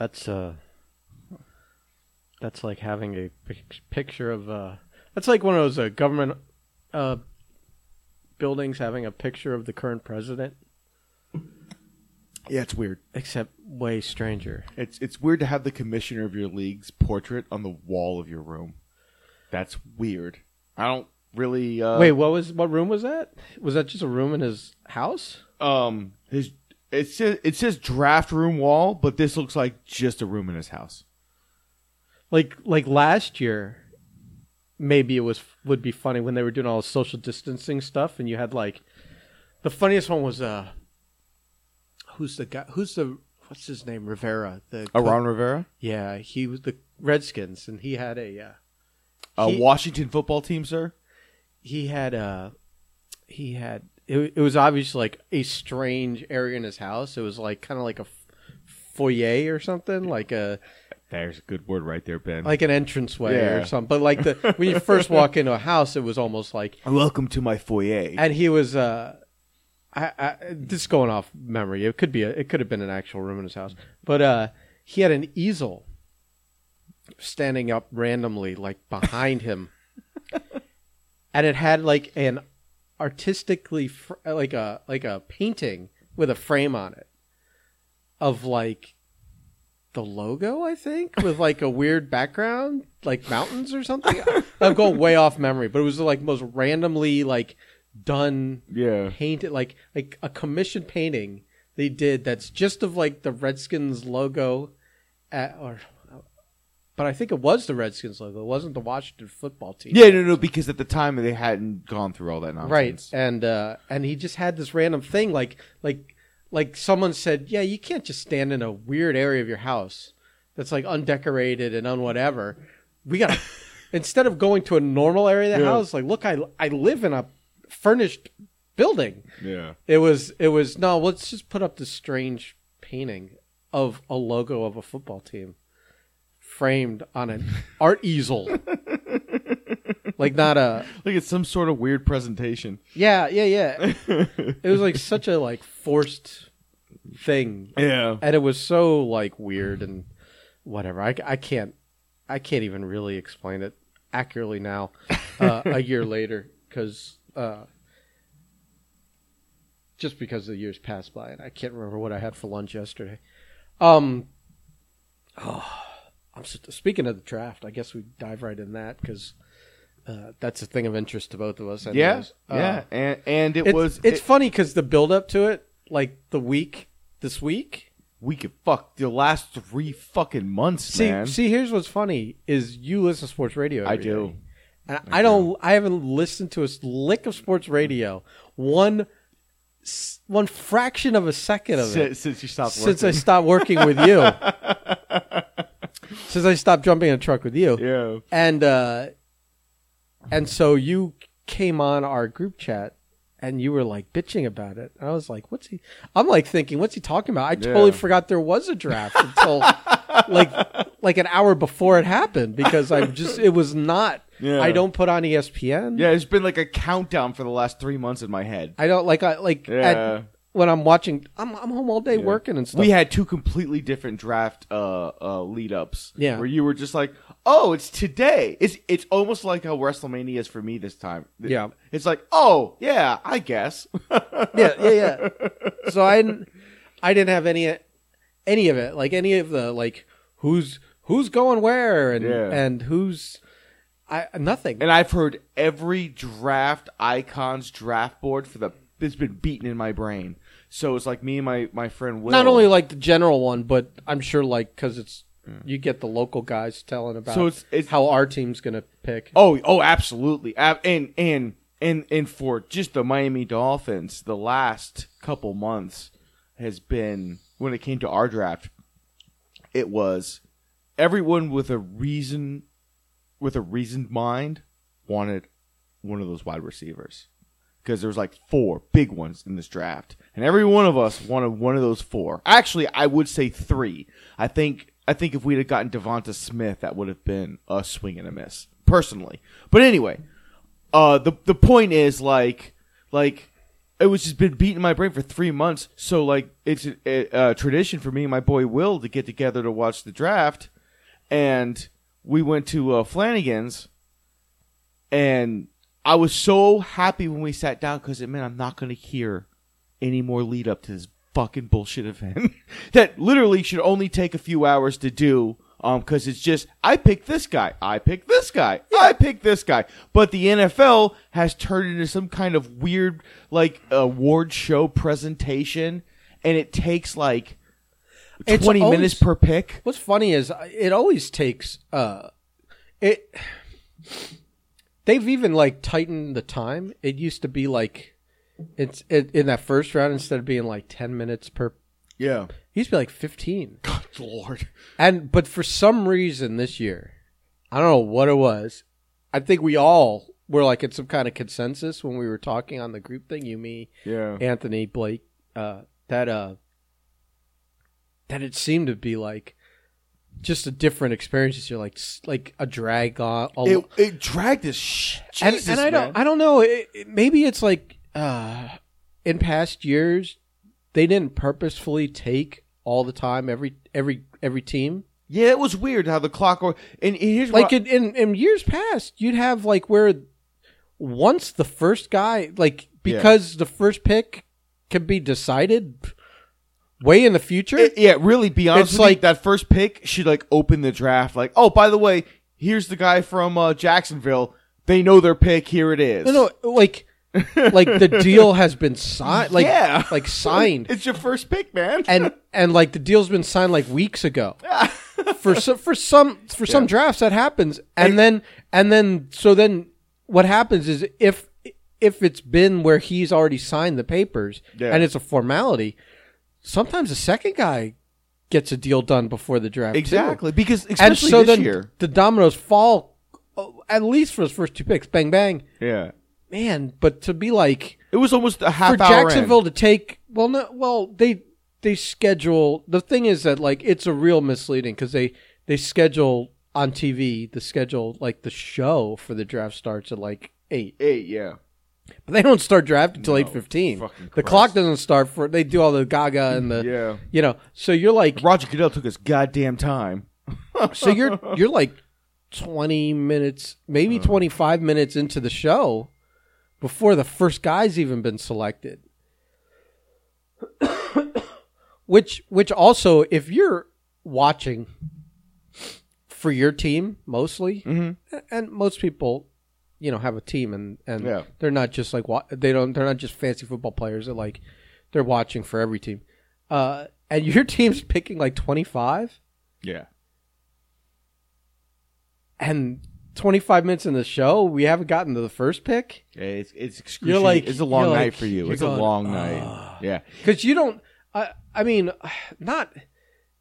That's uh that's like having a pic- picture of uh that's like one of those uh, government uh buildings having a picture of the current president Yeah, it's weird. except way stranger. It's it's weird to have the commissioner of your league's portrait on the wall of your room. That's weird. I don't really. Uh, Wait, what was what room was that? Was that just a room in his house? um, his it says it says draft room wall, but this looks like just a room in his house. Like like last year maybe it was would be funny when they were doing all the social distancing stuff and you had like the funniest one was uh who's the guy who's the what's his name Rivera the Ron Rivera, yeah he was the Redskins and he had a uh, a He- Washington football team, sir. he had uh he had it, it was obviously like a strange area in his house it was like kind of like a foyer or something like a There's a good word right there, Ben. like an entranceway Yeah. or something but like the when you first walk into a house it was almost like welcome to my foyer. and he was uh I, I this going off memory it could be a, it could have been an actual room in his house but uh he had an easel standing up randomly like behind him and it had like an artistically fr- like a like a painting with a frame on it of like the logo i think with like a weird background like mountains or something. I'm going way off memory but it was like most randomly like done yeah, painted like like a commissioned painting they did that's just of like the redskins logo at, or but i think it was the redskins logo it wasn't the washington football team yeah, no, no, because at the time they hadn't gone through all that nonsense. right and uh and he just had this random thing like like like someone said yeah you can't just stand in a weird area of your house that's like undecorated and unwhatever we gotta instead of going to a normal area of the Yeah. house like look i i live in a furnished building Yeah. it was it was no let's just put up this strange painting of a logo of a football team framed on an art easel like not a Like it's some sort of weird presentation. yeah, yeah, yeah. it was like such a like forced thing, Yeah. and it was so like weird and whatever. I, I can't I can't even really explain it accurately now, uh, a year later, because uh, just because the years passed by, and I can't remember what I had for lunch yesterday. Um, oh, I'm speaking of the draft. I guess we dive right in that because. Uh, that's a thing of interest to both of us. Yeah. anyways. Uh, Yeah. And and it it's, was it's it- funny because the build up to it, like the week this week. we could fuck the last three fucking months, See, man. see, here's what's funny is you listen to sports radio. I do. day. and I, don't. I haven't listened to a lick of sports radio one one fraction of a second of it since, since you stopped since I stopped working with you. since I stopped jumping in a truck with you. yeah. And uh and so you came on our group chat and you were like bitching about it. And I was like, what's he I'm like thinking, what's he talking about? I totally forgot there was a draft until like like an hour before it happened because I just it was not Yeah. I don't put on ESPN. Yeah, it's been like a countdown for the last three months in my head. I don't like I like Yeah. at, when I'm watching I'm I'm home all day working and stuff. We had two completely different draft uh, uh, lead ups. Yeah. Where you were just like, oh, it's today. It's it's almost like how WrestleMania is for me this time. Yeah. It's like, oh, yeah, I guess. yeah, yeah, yeah. So I didn't, I didn't have any, any of it. Like any of the like who's who's going where and Yeah. and who's, I nothing. and I've heard every draft icons draft board for the. It's been beaten in my brain. So it's like me and my, my friend Will. Not only like the general one, but I'm sure like because it's mm. you get the local guys telling about So it's- it's- how our team's gonna pick. Oh, oh, absolutely. And and and and for just the Miami Dolphins, the last couple months has been when it came to our draft, it was everyone with a reason with a reasoned mind wanted one of those wide receivers. Because there was like four big ones in this draft, and every one of us wanted one of those four. Actually, I would say three. I think I think if we'd have gotten Devonta Smith, that would have been a swing and a miss, personally. But anyway, uh, the the point is like like it was just been beating my brain for three months. So like it's a, a, a tradition for me and my boy Will to get together to watch the draft, and we went to uh, Flanagan's, and I was so happy when we sat down because it meant I'm not going to hear any more lead up to this fucking bullshit event that literally should only take a few hours to do. Um, because it's just I picked this guy, I picked this guy, I picked this guy. But the NFL has turned into some kind of weird like award show presentation, and it takes like It's twenty always- minutes per pick. What's funny is uh, it always takes uh it they've even like tightened the time. It used to be like it's it, in that first round instead of being like 10 minutes per Yeah, it used to be like 15. God Lord. And but for some reason this year, I don't know what it was. I think we all were like in some kind of consensus when we were talking on the group thing, you me, Yeah, Anthony, Blake, uh, that uh, that it seemed to be like just a different experience this year, like like a drag on. A, it it dragged this. Sh- and, Jesus, and I don't. I don't know. It, it- maybe it's like uh, in past years they didn't purposefully take all the time every every every team. Yeah, it was weird how the clock. And, and here's Like what in, in in years past, you'd have like where once the first guy, like because the first pick can be decided way in the future. It- yeah, really. Be honest, It's with you, like- that first pick should like open the draft. Like, oh, by the way, here's the guy from uh, Jacksonville. They know their pick. Here it is. no, no, like like the deal has been signed, like Yeah. like signed. It's your first pick, man. and and like the deal's been signed like weeks ago. for some for some for some Yeah. drafts that happens, and then and then so then what happens is if if it's been where he's already signed the papers Yeah. and it's a formality, sometimes the second guy gets a deal done before the draft. too. exactly because and especially so this then year. the dominoes fall oh, at least for those first two picks. Bang bang, Yeah, man! But to be like it was almost a half for hour. in. Jacksonville to take well no well they they schedule the thing is that like it's a real misleading because they they schedule on TV the schedule like the show for the draft starts at like eight Eight, yeah. But they don't start draft until No, eight fifteen fucking the Christ. clock doesn't start for they do all the Gaga and the Yeah. you know so you're like Roger Goodell took his goddamn time. so you're you're like 20 minutes maybe 25 minutes into the show before the first guy's even been selected which which also if you're watching for your team mostly Mm-hmm. and most people you know have a team and and Yeah. they're not just like they don't they're not just fancy football players they're like they're watching for every team uh and your team's picking like 25 Yeah. and 25 minutes in the show, we haven't gotten to the first pick Yeah, it's it's excruciating. like- it's a long night like- for you. It's going, a long "Ah." night. Yeah. because you don't. I I mean, not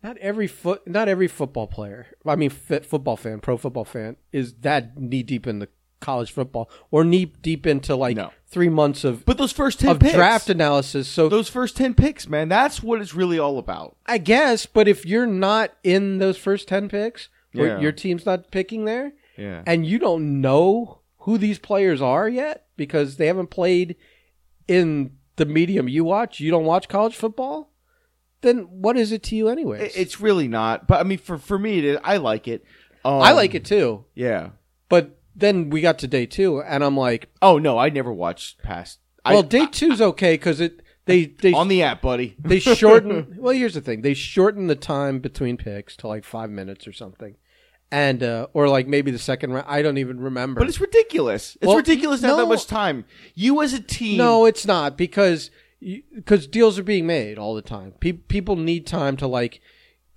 not every foot, not every football player. I mean, fit football fan, pro football fan is that knee deep in the college football or knee deep into like No. three months of But those first ten of picks, draft analysis. So those first ten picks, man, that's what it's really all about. I guess, but if you're not in those first ten picks, or Yeah. your team's not picking there, Yeah. and you don't know who these players are yet because they haven't played in the medium you watch, you don't watch college football, then what is it to you anyway It's really not. But I mean, for for me, is, I like it. Um, I like it too, Yeah. but then we got to day two, and I'm like, Oh no, I never watched past. well, I, day two's okay because it they they on the app, buddy. they shorten. well, here's the thing: they shorten the time between picks to like five minutes or something, and uh, or like maybe the second round. I don't even remember. But it's ridiculous. It's Well, ridiculous to have that no. much time. You as a team. No, it's not because because deals are being made all the time. Pe- people need time to like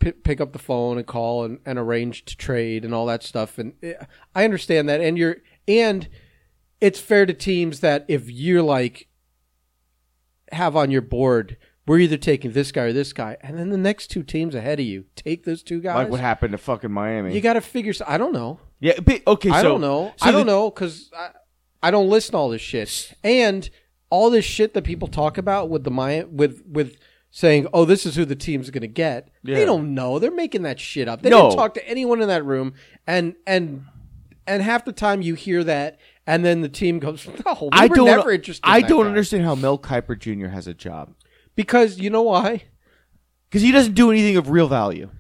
p- pick up the phone and call and, and arrange to trade and all that stuff. And eh, I understand that. And you're and it's fair to teams that if you're like have on your board, we're either taking this guy or this guy, and then the next two teams ahead of you take those two guys. like what happened to fucking Miami. you got to figure. I don't know. yeah. But, okay. So I don't know. so I the- don't know because I, I don't listen to all this shit and all this shit that people talk about with the my with with saying, "Oh, this is who the team's going to get." They don't know. They're making that shit up. They No. didn't talk to anyone in that room, and and and half the time you hear that, and then the team goes, "No, we I were don't. never interested." in I that don't guy." understand how Mel Kiper Jr. has a job because you know why? because he doesn't do anything of real value.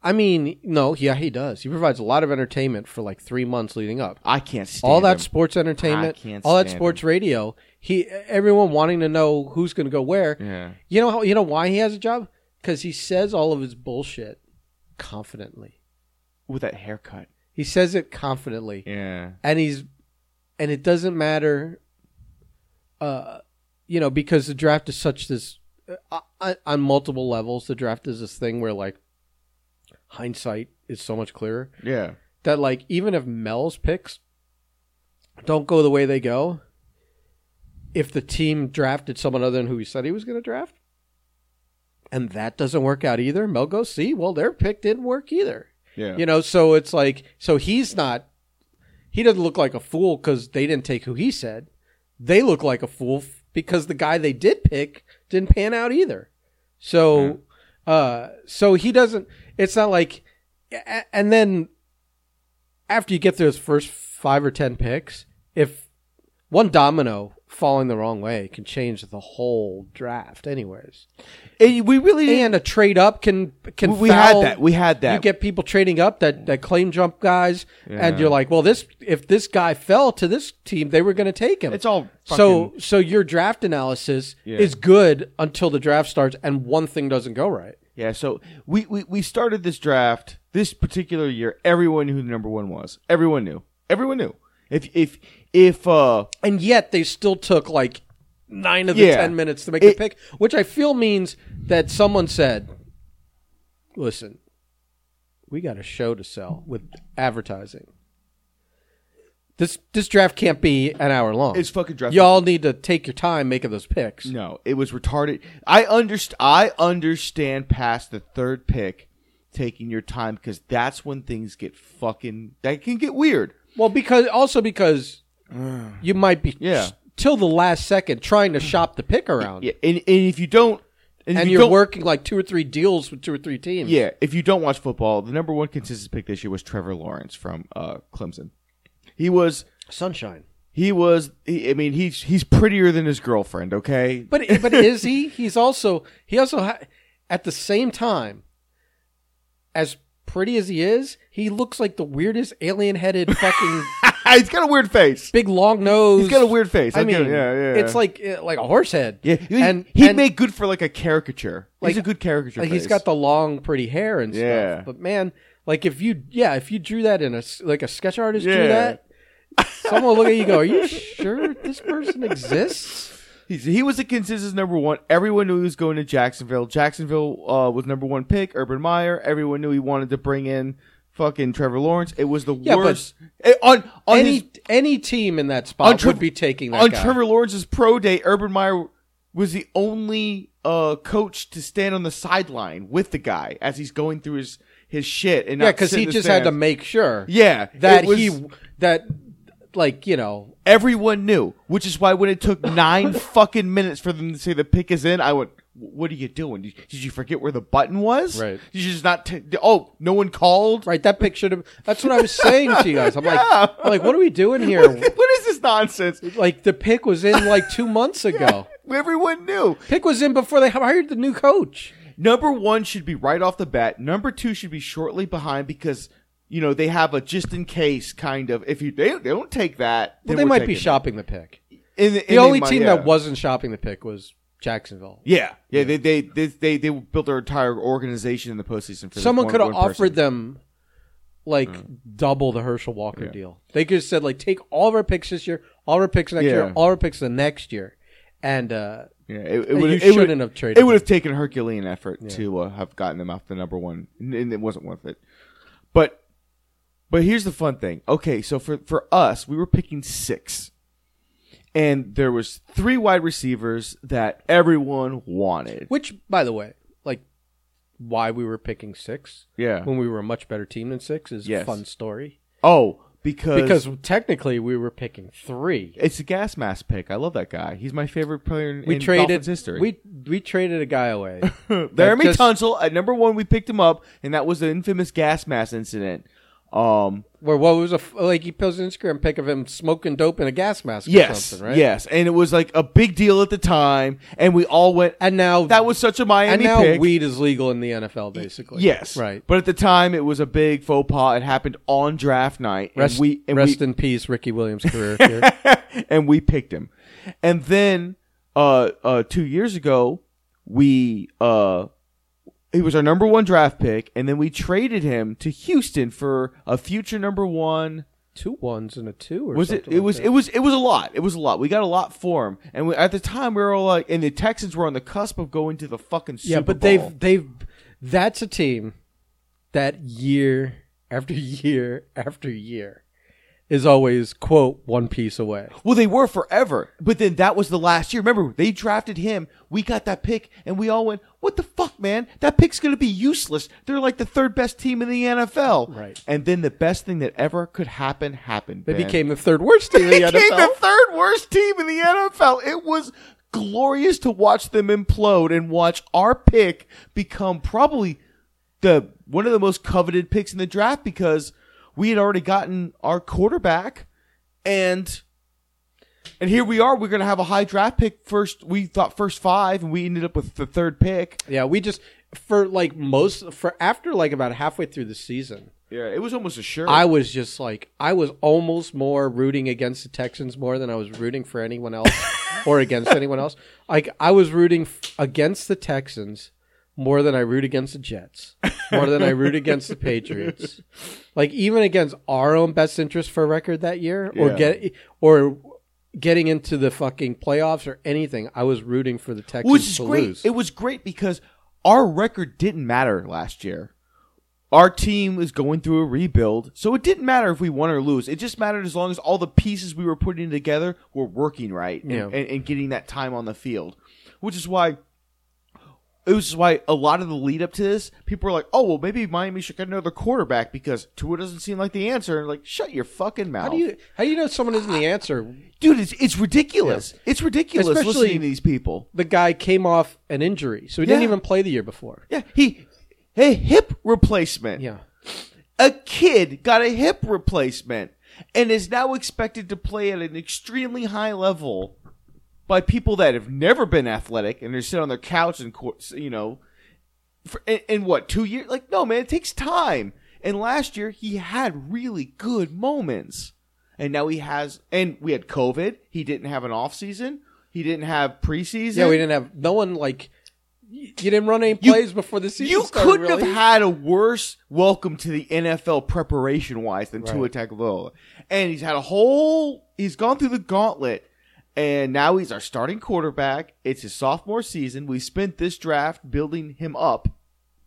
I mean, no, yeah, he does. He provides a lot of entertainment for like three months leading up. I can't stand all that him. sports entertainment, I can't all that stand sports radio. He, everyone wanting to know who's going to go where. Yeah. You know how? You know why he has a job? Because he says all of his bullshit confidently. with that haircut. He says it confidently, Yeah. and he's, and it doesn't matter. Uh, you know, because the draft is such this uh, on- on multiple levels. The draft is this thing where like hindsight is so much clearer. Yeah. that like even if Mel's picks don't go the way they go, if the team drafted someone other than who he said he was going to draft, and that doesn't work out either, Mel goes, "See, well, their pick didn't work either." Yeah. You know, so it's like, so he's not, he doesn't look like a fool because they didn't take who he said. They look like a fool f- because the guy they did pick didn't pan out either. So, uh, so he doesn't. It's not like, and then after you get those first five or ten picks, if one domino falling the wrong way can change the whole draft, anyways, And we really and a trade up can can we, foul- had that. We had that. you get people trading up that, that claim jump guys, Yeah. and you're like, well, this if this guy fell to this team, they were going to take him. it's all so so your draft analysis Yeah. is good until the draft starts, and one thing doesn't go right. Yeah, so we, we, we started this draft this particular year. Everyone knew who the number one was. Everyone knew. Everyone knew. If if if uh And yet they still took like nine of the Yeah. ten minutes to make It- the pick, which I feel means that someone said, "Listen, we got a show to sell with advertising. This this draft can't be an hour long. it's fucking draft. Y'all need to take your time making those picks. No, it was retarded. I underst- I understand past the third pick taking your time because that's when things get fucking that can get weird. Well, because also because you might be Yeah. till the last second trying to shop the pick around, Yeah, and, and if you don't and, if and you you're don't, working like two or three deals with two or three teams. Yeah, if you don't watch football, the number one consensus pick this year was Trevor Lawrence from uh, Clemson. He was sunshine. he was he, I mean he's he's prettier than his girlfriend, okay? But but is he? He's also he also ha- at the same time as pretty as he is, he looks like the weirdest alien-headed fucking he's got a weird face. big long nose. He's got a weird face. I I'll give mean, it- yeah, yeah. it's like uh, like a horse head. yeah, he, and he'd and, make good for like a caricature. Like- he's a good caricature. like he's face. got the long pretty hair and stuff. Yeah. But man, like if you yeah if you drew that in a s- like a sketch artist drew Yeah. that, someone will look at you and go, are you sure this person exists? He's, he was a consensus number one. Everyone knew he was going to Jacksonville. Jacksonville uh, was number one pick. Urban Meyer. Everyone knew he wanted to bring in fucking Trevor Lawrence. It was the Yeah, but worst. Eh, on on any his, any team in that spot On Trev- would be taking that on guy. Trevor Lawrence's pro day, Urban Meyer was the only uh, coach to stand on the sideline with the guy as he's going through his his shit. And yeah, because he just had to make sure. yeah that it was- he that like you know everyone knew, which is why when it took nine fucking minutes for them to say the pick is in, I went, "What are you doing? Did, you forget where the button was? Right. Did you just not? T- oh, no one called. right that picture. should. That's what I was saying to you guys. I'm like, I'm like, what are we doing here? what is this nonsense? like the pick was in like two months ago. Everyone knew. Pick was in before they hired the new coach. Number one should be right off the bat. Number two should be shortly behind because you know they have a just in case kind of. If you they, they don't take that, Well, they might be shopping the pick. it. In the, The only might- team yeah. that wasn't shopping the pick was Jacksonville. Yeah, yeah, They, they they they they built their entire organization in the postseason. For Someone could have one person. offered them like double the Herschel Walker Yeah. deal. They could have said like take all of our picks this year, all of our picks next Yeah. year, all of our picks the next year, and uh, Yeah, it, it You would. It shouldn't would have traded It would have taken Herculean effort to uh, have gotten them off the number one, and and it wasn't worth it. But, but here's the fun thing. Okay, so for for us, we were picking six, and there was three wide receivers that everyone wanted. which by the way, like why we were picking six Yeah. when we were a much better team than six is Yes. a fun story Oh, because because technically we were picking three. it's a gas mask pick. I love that guy. He's my favorite player in, We in traded Dolphins history. we we traded a guy away. Laremy just- Tunsil at number one. We picked him up, and that was the infamous gas mask incident. Um, Where what was a like he posts an Instagram pic of him smoking dope in a gas mask or yes, something, right? yes, and it was like a big deal at the time, and we all went. And now That was such a Miami. Pick. And now pick. weed is legal in the NFL basically. yes, Right. But at the time, it was a big faux pas. It happened on draft night, and Rest, we and rest we, in peace, Ricky Williams' career. Here. and we picked him. And then uh uh 2 years ago, we uh he was our number 1 draft pick and then we traded him to Houston for a future number 1. two ones and a two, or Was it something it like was that. it was it was a lot. It was a lot. We got a lot for him. And we, at the time we were all like and the Texans were on the cusp of going to the fucking Super yeah, but Bowl. they've they've that's a team that year after year after year is always quote one piece away. Well, they were forever, but then that was the last year. Remember, they drafted him. We got that pick, and we all went, "What the fuck, man? That pick's gonna be useless. They're like the third best team in the NFL." Right. And then the best thing that ever could happen happened. They Ben. became the third worst team in the became NFL. the third worst team in the NFL. It was glorious to watch them implode and watch our pick become probably the one of the most coveted picks in the draft because we had already gotten our quarterback and and here we are we're going to have a high draft pick first we thought first 5 and we ended up with the third pick. Yeah, we just for like most for after like about halfway through the season, Yeah, it was almost a sure. I was just like I was almost more rooting against the Texans more than I was rooting for anyone else or against anyone else. Like I was rooting f- against the Texans more than I root against the Jets, more than I root against the Patriots. Like even against our own best interest for record that year, or Yeah. get or getting into the fucking playoffs or anything, I was rooting for the Texans which is to great. lose. It was great because our record didn't matter last year. Our team was going through a rebuild, so it didn't matter if we won or lose. It just mattered as long as all the pieces we were putting together were working right and, Yeah. and, and getting that time on the field. Which is why it was why a lot of the lead up to this, people were like, "Oh, well, maybe Miami should get another quarterback because Tua doesn't seem like the answer." And like, shut your fucking mouth, how do you how do you know someone isn't the answer? dude. It's it's ridiculous. It's ridiculous Especially- listening to these people. The guy came off an injury, so he didn't even play the year before. Yeah, he a hip replacement. Yeah. A kid got a hip replacement and is now expected to play at an extremely high level by people that have never been athletic and they're sitting on their couch and you know for, in, in what two years? Like no man, it takes time. And last year he had really good moments, and now he has. And we had COVID. He didn't have an off season. He didn't have preseason. Yeah, we didn't have no one like you didn't run any You- plays before the season. You started, couldn't really. have had a worse welcome to the NFL preparation wise than Tua Right. Tagovailoa. And he's had a whole he's gone through the gauntlet and now he's our starting quarterback. It's his sophomore season. We spent this draft building him up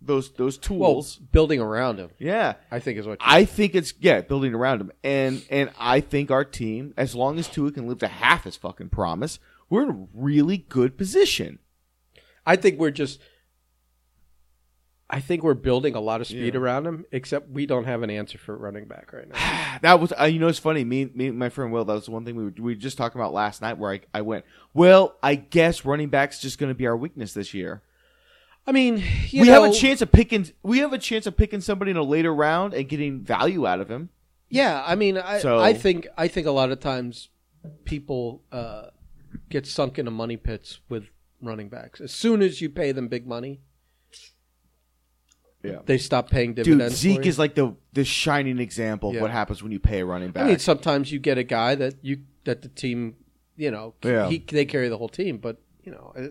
those those well tools. building around him. yeah. I think is what I think it's yeah, building around him. And and I think our team, as long as Tua can live to half his fucking promise, we're in a really good position. I think we're just. I think we're building a lot of speed Yeah. around him, except we don't have an answer for running back right now. That was, uh, you know, it's funny. Me, me, my friend Will. That was the one thing we were, we were just talking about last night. Where I, I went, well, I guess running back's just going to be our weakness this year. I mean, you we know, have a chance of picking. We have a chance of picking somebody in a later round and getting value out of him. Yeah, I mean, I, So- I think I think a lot of times people uh, get sunk into money pits with running backs. As soon as you pay them big money, Yeah. they stop paying Dude, dividends. for Zeke you. is like the the shining example of Yeah. what happens when you pay a running back. I mean, sometimes you get a guy that you that the team, you know, Yeah. he, they carry the whole team. But you know, uh,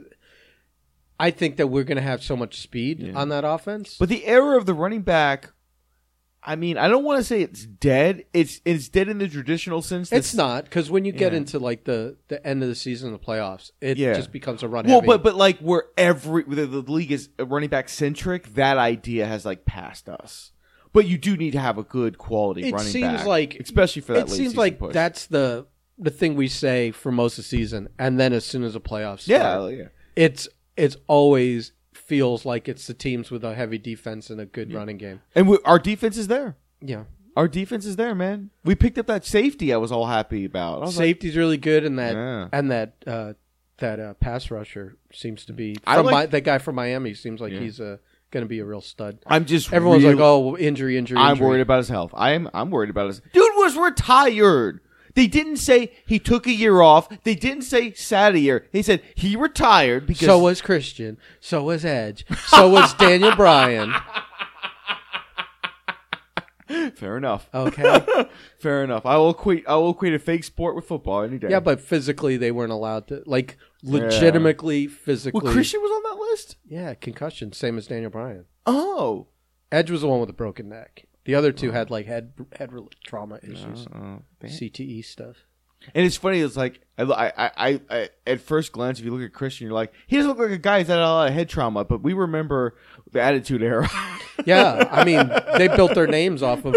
I think that we're going to have so much speed on that offense. But the error of the running back, I mean, I don't want to say it's dead. It's it's dead in the traditional sense. it's not because when you get Yeah. into like the the end of the season, the playoffs, it Yeah. just becomes a run. Well, heavy. but but like where every the, the league is running back centric, that idea has like passed us. But you do need to have a good quality it running seems back, like especially for that. it seems like push. that's the the thing we say for most of the season, and then as soon as the playoffs, yeah, start, yeah. it's it's always feels like it's the teams with a heavy defense and a good running game. And we, our defense is there. Yeah, Our defense is there, man. We picked up that safety. I was all happy about. Was like, safety's really good, and that Yeah. and that uh, that uh, pass rusher seems to be I from like- Mi- that guy from Miami seems like Yeah. he's a going to be a real stud. I'm just Everyone's like, "Oh, injury, injury." I'm injury. worried about his health. I am. I'm worried about his. Dude was retired. They didn't say he took a year off. They didn't say sat a year. They said he retired because So was Christian. So was Edge. So was Daniel Bryan. fair enough. Okay. Fair enough. I will equate. I will equate a fake sport with football any day. Yeah, but physically they weren't allowed to. Like legitimately, physically. well, Christian was on that list. Yeah, concussion, same as Daniel Bryan. Oh, Edge was the one with a broken neck. The other two had like head head trauma issues, Oh. CTE stuff. And it's funny. It's like I, I, I, I, at first glance, if you look at Christian, you're like, he doesn't look like a guy who's had a lot of head trauma. But we remember the Attitude Era. Yeah, I mean they built their names off of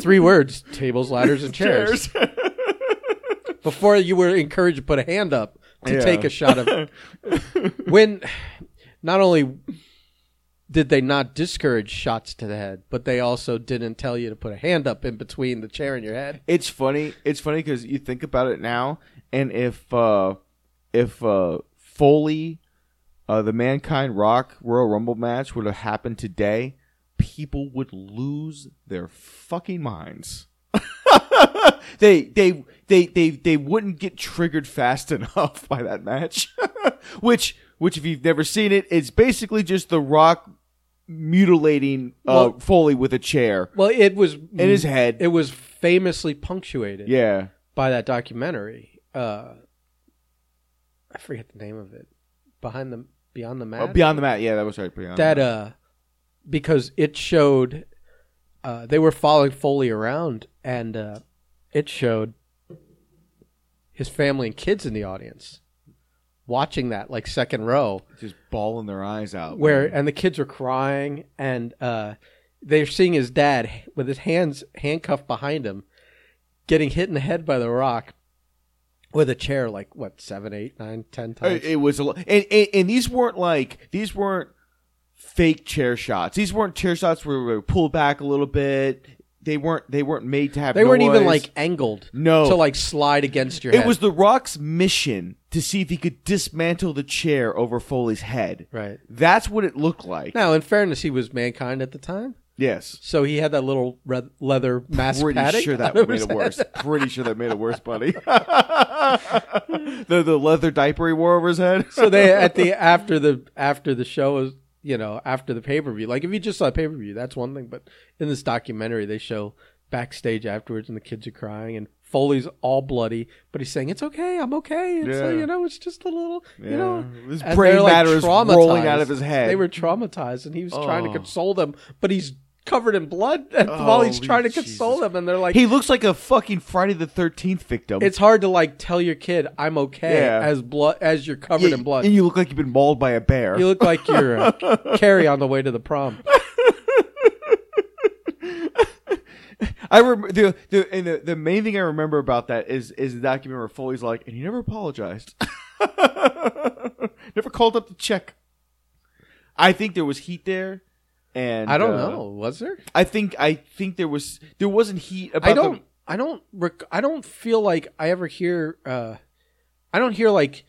three words: tables, ladders, and chairs. Before you were encouraged to put a hand up to Yeah. take a shot of when. Not only did they not discourage shots to the head, but they also didn't tell you to put a hand up in between the chair and your head. It's funny. It's funny because you think about it now, and if uh, if uh, Foley, uh, the Mankind Rock Royal Rumble match would have happened today, people would lose their fucking minds. they, they they they they wouldn't get triggered fast enough by that match. which which if you've never seen it, it's basically just the Rock mutilating uh, Well- Foley with a chair Well, it was in his head. It was famously punctuated. yeah. by that documentary. Uh, I forget the name of it. Behind the Beyond the Mat. Oh, Beyond the Mat. Yeah, that was right. Beyond that uh, because it showed uh, they were following Foley around, and uh, it showed his family and kids in the audience watching that, like second row, just bawling their eyes out. where man. and the kids are crying, and uh, they're seeing his dad with his hands handcuffed behind him, getting hit in the head by the rock. With a chair, like what, seven, eight, nine, ten times. it was a lot, and, and and these weren't like these weren't fake chair shots. These weren't chair shots where we were pulled back a little bit. They weren't. They weren't made to have. They weren't even like angled No. to like slide against your It head. was the Rock's mission to see if he could dismantle the chair over Foley's head. right. That's what it looked like. Now, in fairness, he was mankind at the time, yes. so he had that little red leather mask Pretty padding. sure that made it worse. Pretty sure that made it worse, buddy. the the leather diaper he wore over his head. so they at the after the after the show was you know after the pay per view. Like if you just saw pay per view, that's one thing. But in this documentary, they show backstage afterwards, and the kids are crying, and Foley's all bloody, but he's saying it's okay, I'm okay. It's uh, Yeah. you know, it's just a little, you know, His brain they're, like, matter is rolling out of his head. They were traumatized, and he was trying to Oh. console them, but he's covered in blood and while he's Holy trying to console Jesus. them, and they're like, He looks like a fucking Friday the Thirteenth victim. it's hard to like tell your kid I'm okay Yeah. as blood as you're covered Yeah, in blood. and you look like you've been mauled by a bear. You look like you're uh, Carrie on the way to the prom. I remember the the, and the the main thing I remember about that is is the document where Foley's like, and he never apologized, never called up to check. I think there was heat there, and I don't uh, know. Was there? I think I think there was there wasn't heat about I don't. the- I don't. Rec- I don't feel like I ever hear. Uh, I don't hear like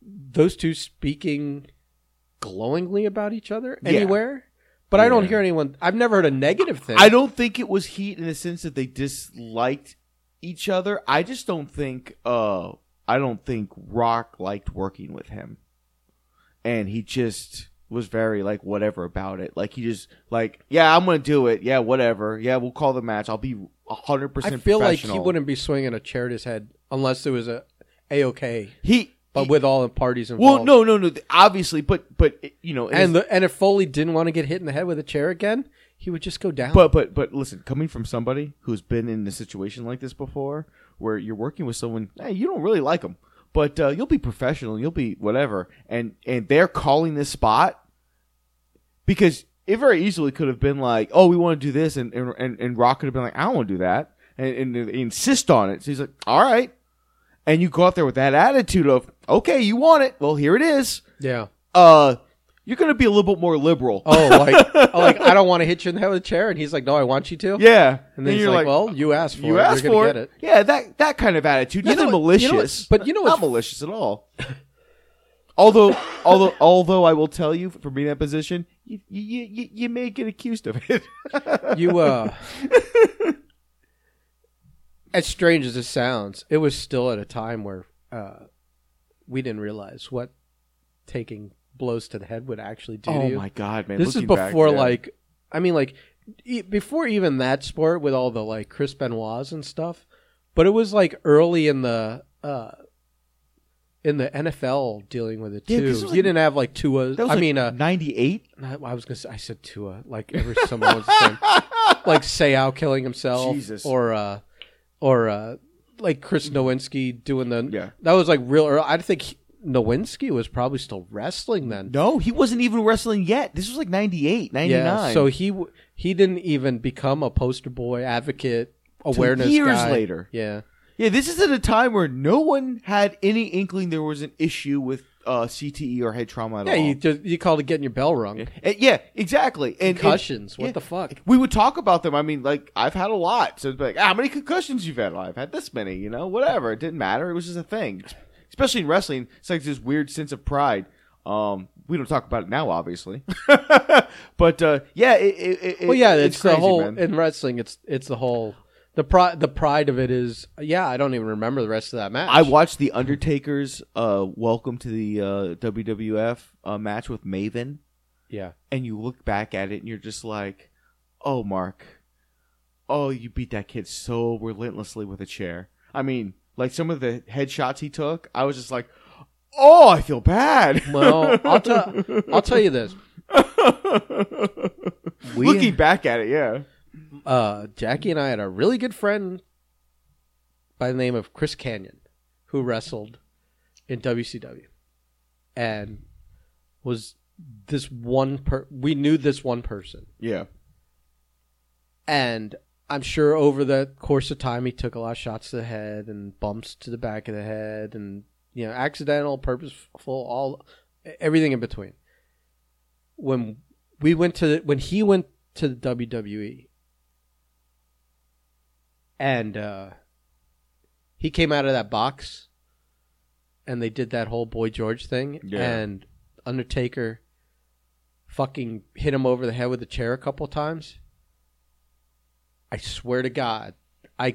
those two speaking glowingly about each other Yeah. anywhere. But I don't hear anyone. I've never heard a negative thing. I don't think it was heat in the sense that they disliked each other. I just don't think uh I don't think Rock liked working with him. And he just was very like whatever about it. Like he just like, yeah, I'm going to do it. Yeah, whatever. Yeah, we'll call the match. I'll be 100% I feel like he wouldn't be swinging a chair at his head unless there was a a okay. He But he- with all the parties involved. Well, no, no, no. Obviously, but but you know, And the, and if Foley didn't want to get hit in the head with a chair again, he would just go down. But but but listen, coming from somebody who's been in a situation like this before, where you're working with someone, hey, you don't really like them, but uh, you'll be professional, you'll be whatever, and and they're calling this spot because it very easily could have been like, oh, we want to do this, and and and, and Rock could have been like, I don't want to do that, and, and they insist on it. So he's like, all right, and you go out there with that attitude of, okay, you want it, well, here it is. yeah. Uh, you're gonna be a little bit more liberal. Oh, like, oh, like I don't want to hit you in the head with a chair, and he's like, "No, I want you to." yeah, And then he's you're like, "Well, you asked for you it. asked You're for gonna it. get it." Yeah, that that kind of attitude. You Nothing know what- you malicious. know what- but you know not malicious at all. although, although, although I will tell you, for being in that position, you you you, you may get accused of it. You uh as strange as it sounds, it was still at a time where uh we didn't realize what taking blows to the head would actually do to oh my god, man! this is before back, yeah. like I mean like e- before even that sport with all the like Chris Benoit's and stuff, but it was like early in the uh in the NFL dealing with it Yeah, too. 'cause it was you like- didn't have like Tua. that was I like mean, uh, '98. I I was gonna say I said Tua like every someone was saying like Seau killing himself, Jesus. or uh, or uh, like Chris Nowinski doing the Yeah. That was like real. early. I think he- Nowinski was probably still wrestling then. No, he wasn't even wrestling yet. This was like 98, 99. Yeah, so he w- he didn't even become a poster boy advocate awareness years guy. later. Yeah, Yeah, this is at a time where no one had any inkling there was an issue with uh, CTE or head trauma at yeah. all. You just, you called it getting your bell rung. And- yeah, exactly. And, and- Concussions. what yeah. the fuck? we would talk about them. I mean, like I've had a lot. So it's like, ah, how many concussions you've had? Well, I've had this many. You know, whatever. It didn't matter. It was just a thing. Especially in wrestling, it's like this weird sense of pride. Um, we don't talk about it now, obviously. but uh, yeah, it, it, it, Well, yeah, it's, it's, crazy, the whole man. in wrestling. It's it's the whole the pride. The pride of it is yeah. I don't even remember the rest of that match. I watched the Undertaker's uh, welcome to the uh, WWF uh, match with Maven. yeah. and you look back at it and you're just like, oh, Mark, oh, you beat that kid so relentlessly with a chair. I mean, like some of the headshots he took, I was just like, oh, I feel bad. Well, I'll tell I'll tell you this. We- Looking back at it, yeah. Uh, Jackie and I had a really good friend by the name of Chris Kanyon, who wrestled in WCW, and was this one per. We knew this one person, Yeah. and I'm sure over the course of time he took a lot of shots to the head and bumps to the back of the head, and you know, accidental, purposeful, all everything in between. When we went to when he went to the WWE, and uh, he came out of that box, and they did that whole Boy George thing, Yeah. and Undertaker fucking hit him over the head with a chair a couple times. I swear to God, I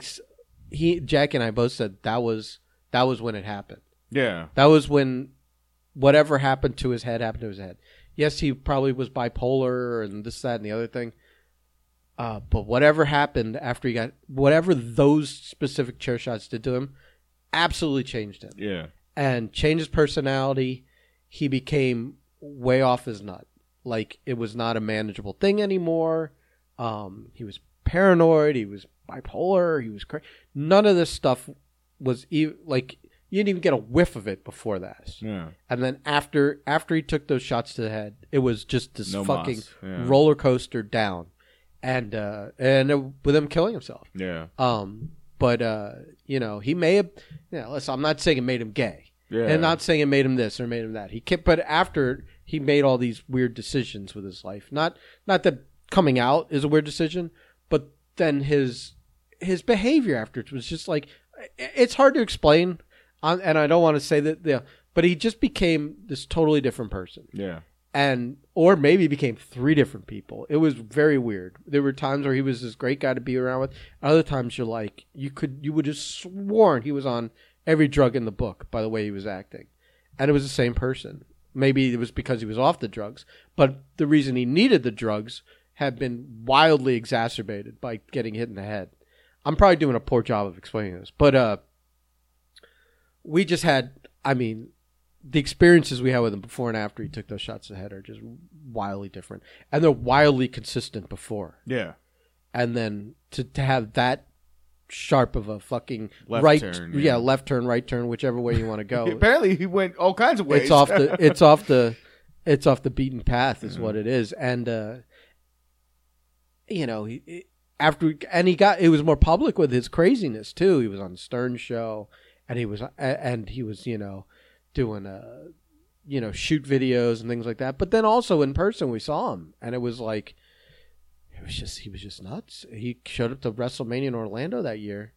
he Jack and I both said that was that was when it happened. Yeah. That was when whatever happened to his head happened to his head. Yes, he probably was bipolar and this, that, and the other thing. Uh, but whatever happened after he got whatever those specific chair shots did to him, absolutely changed him Yeah. and changed his personality. He became way off his nut. Like it was not a manageable thing anymore. Um, he was paranoid. He was bipolar. He was crazy. None of this stuff was e- like you didn't even get a whiff of it before that. Yeah. And then after after he took those shots to the head, it was just this No fucking. Yeah. roller coaster down, and uh, and it, with him killing himself. Yeah. Um, but uh, you know, he may have. You know, listen, I'm not saying it made him gay, Yeah. and not saying it made him this or made him that. He kept, but after he made all these weird decisions with his life, not not that coming out is a weird decision, but then his his behavior afterwards was just like it's hard to explain, and I don't want to say that. Yeah, but he just became this totally different person Yeah. And or maybe became three different people. It was very weird. There were times where he was this great guy to be around with. Other times you're like you could you would have sworn he was on every drug in the book by the way he was acting, and it was the same person. Maybe it was because he was off the drugs, but the reason he needed the drugs had been wildly exacerbated by getting hit in the head. I'm probably doing a poor job of explaining this, but uh, we just had. I mean, the experiences we had with him before and after he took those shots ahead are just wildly different, and they're wildly consistent before, Yeah. and then to to have that sharp of a fucking Left right, turn, yeah. yeah. left turn, right turn, whichever way you want to go. Apparently, he went all kinds of ways. it's off the it's off the it's off the beaten path is Mm-hmm. what it is, and uh, you know he. after and he got it was more public with his craziness too. He was on the Stern show, and he was and he was you know doing uh you know shoot videos and things like that. But then also in person we saw him, and it was like it was just he was just nuts. He showed up to WrestleMania in Orlando that year,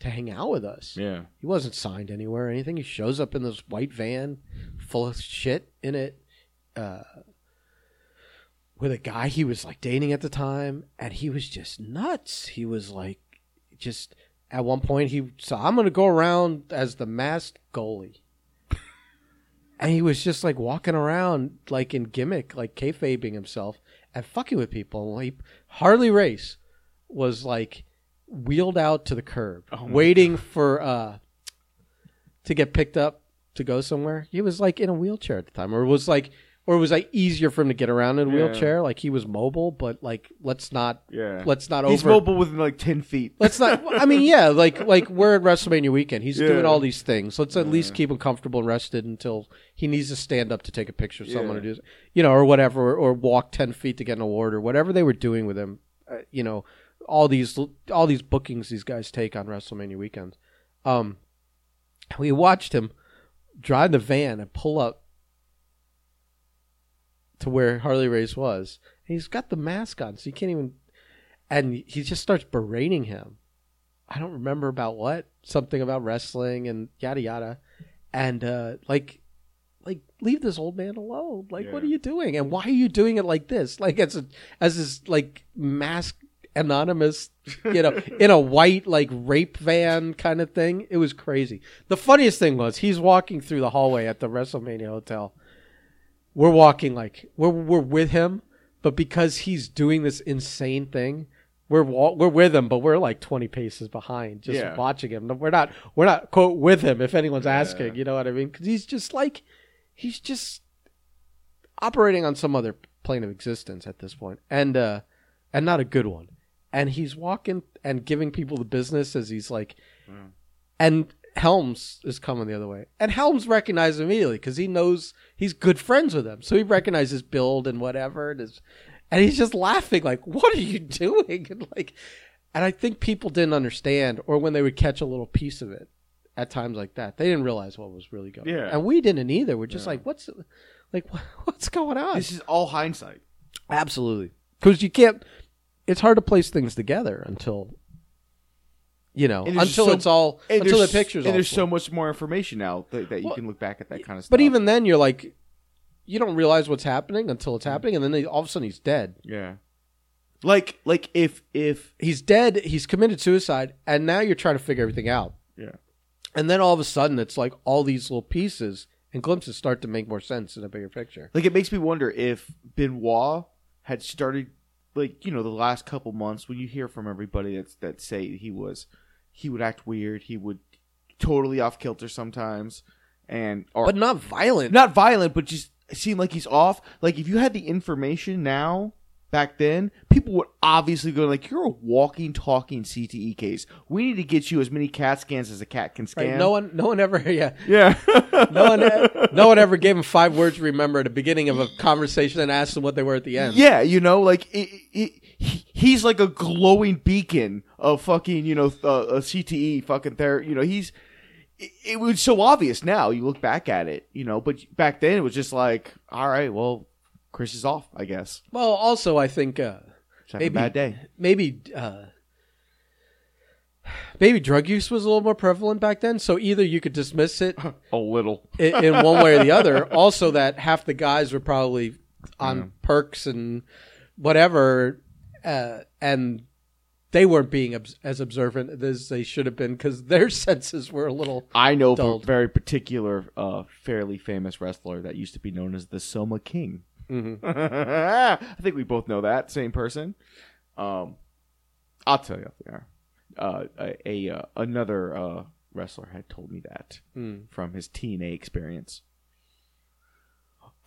to hang out with us. Yeah. He wasn't signed anywhere or anything. He shows up in this white van full of shit in it, uh, with a guy he was like dating at the time, and he was just nuts. He was like, just at one point he so I'm gonna go around as the masked goalie. And he was just like walking around like in gimmick, like kayfabing himself and fucking with people. Like Harley Race was like wheeled out to the curb, Oh waiting for uh to get picked up to go somewhere. He was like in a wheelchair at the time, or was like, or was like easier for him to get around in a Yeah. wheelchair. Like he was mobile, but like let's not Yeah. let's not He's over. mobile within like ten feet. Let's not. I mean, yeah, like like we're at WrestleMania weekend. He's Yeah. doing all these things. Let's at least keep him comfortable and rested until he needs to stand up to take a picture of someone Yeah. or do, you know, or whatever, or, or walk ten feet to get an award or whatever they were doing with him. Uh, you know, all these all these bookings these guys take on WrestleMania weekends. Um, we watched him drive the van and pull up to where Harley Race was. And he's got the mask on, so you can't even. And he just starts berating him. I don't remember about what something about wrestling and yada yada, and uh, like, like leave this old man alone. Like, what are you doing? And why are you doing it like this? Like as a as this like mask anonymous, you know, in a white like rape van kind of thing. It was crazy. The funniest thing was he's walking through the hallway at the WrestleMania hotel. We're walking like we're we're with him, but because he's doing this insane thing, we're wa- we're with him, but we're like twenty paces behind, just Yeah. watching him. We're not we're not quote with him if anyone's asking. You know what I mean? Because he's just like he's just operating on some other plane of existence at this point, and uh, and not a good one. And he's walking and giving people the business as he's like, Mm. and Helms is coming the other way, and Helms recognizes immediately because he knows he's good friends with him, so he recognizes build and whatever, and his, and he's just laughing like, "What are you doing?" And like, and I think people didn't understand, or when they would catch a little piece of it at times like that, they didn't realize what was really going. on. Yeah. and we didn't either. We're just Yeah. like, "What's like what's going on?" This is all hindsight. Absolutely. Because you can't. It's hard to place things together until. You know, until so- it's all until the pictures. And there's so much more information now that, that you Well, can look back at that kind of stuff. But even then, you're like, you don't realize what's happening until it's mm. happening, and then they, all of a sudden he's dead. yeah, like like if if He's dead. He's committed suicide, and now you're trying to figure everything out. yeah And then all of a sudden, it's like all these little pieces and glimpses start to make more sense in a bigger picture. like it makes me wonder if Benoit had started like you know the last couple months when you hear from everybody that's that say he was he would act weird. He would totally off kilter sometimes. And or But not violent. not violent but just seem like he's off. Like if you had the information now back then people would obviously go like you're a walking talking CTE case we need to get you as many cat scans as a cat can Right? scan No one, no one ever, yeah, yeah no one, no one ever gave him five words to remember at the beginning of a conversation and asked them what they were at the end. Yeah, you know, like it, it, he, he's like a glowing beacon of fucking, you know, uh, a CTE fucking therapy. You know, he's it, it was so obvious now. You look back at it, you know, but back then it was just like, all right, well, Chris is off, I guess. Well, also, I think uh, Maybe. a bad day. maybe uh, maybe drug use was a little more prevalent back then. So either you could dismiss it A little. in, in one way or the other. Also, that half the guys were probably on Yeah. perks and whatever, uh, and they weren't being as observant as they should have been because their senses were a little. I know of a very particular, uh, fairly famous wrestler that used to be known as the Soma King. Mhm. I think we both know that same person. Um, I'll tell you off the air. Uh, a, a uh, another uh, wrestler had told me that Mm. from his TNA experience.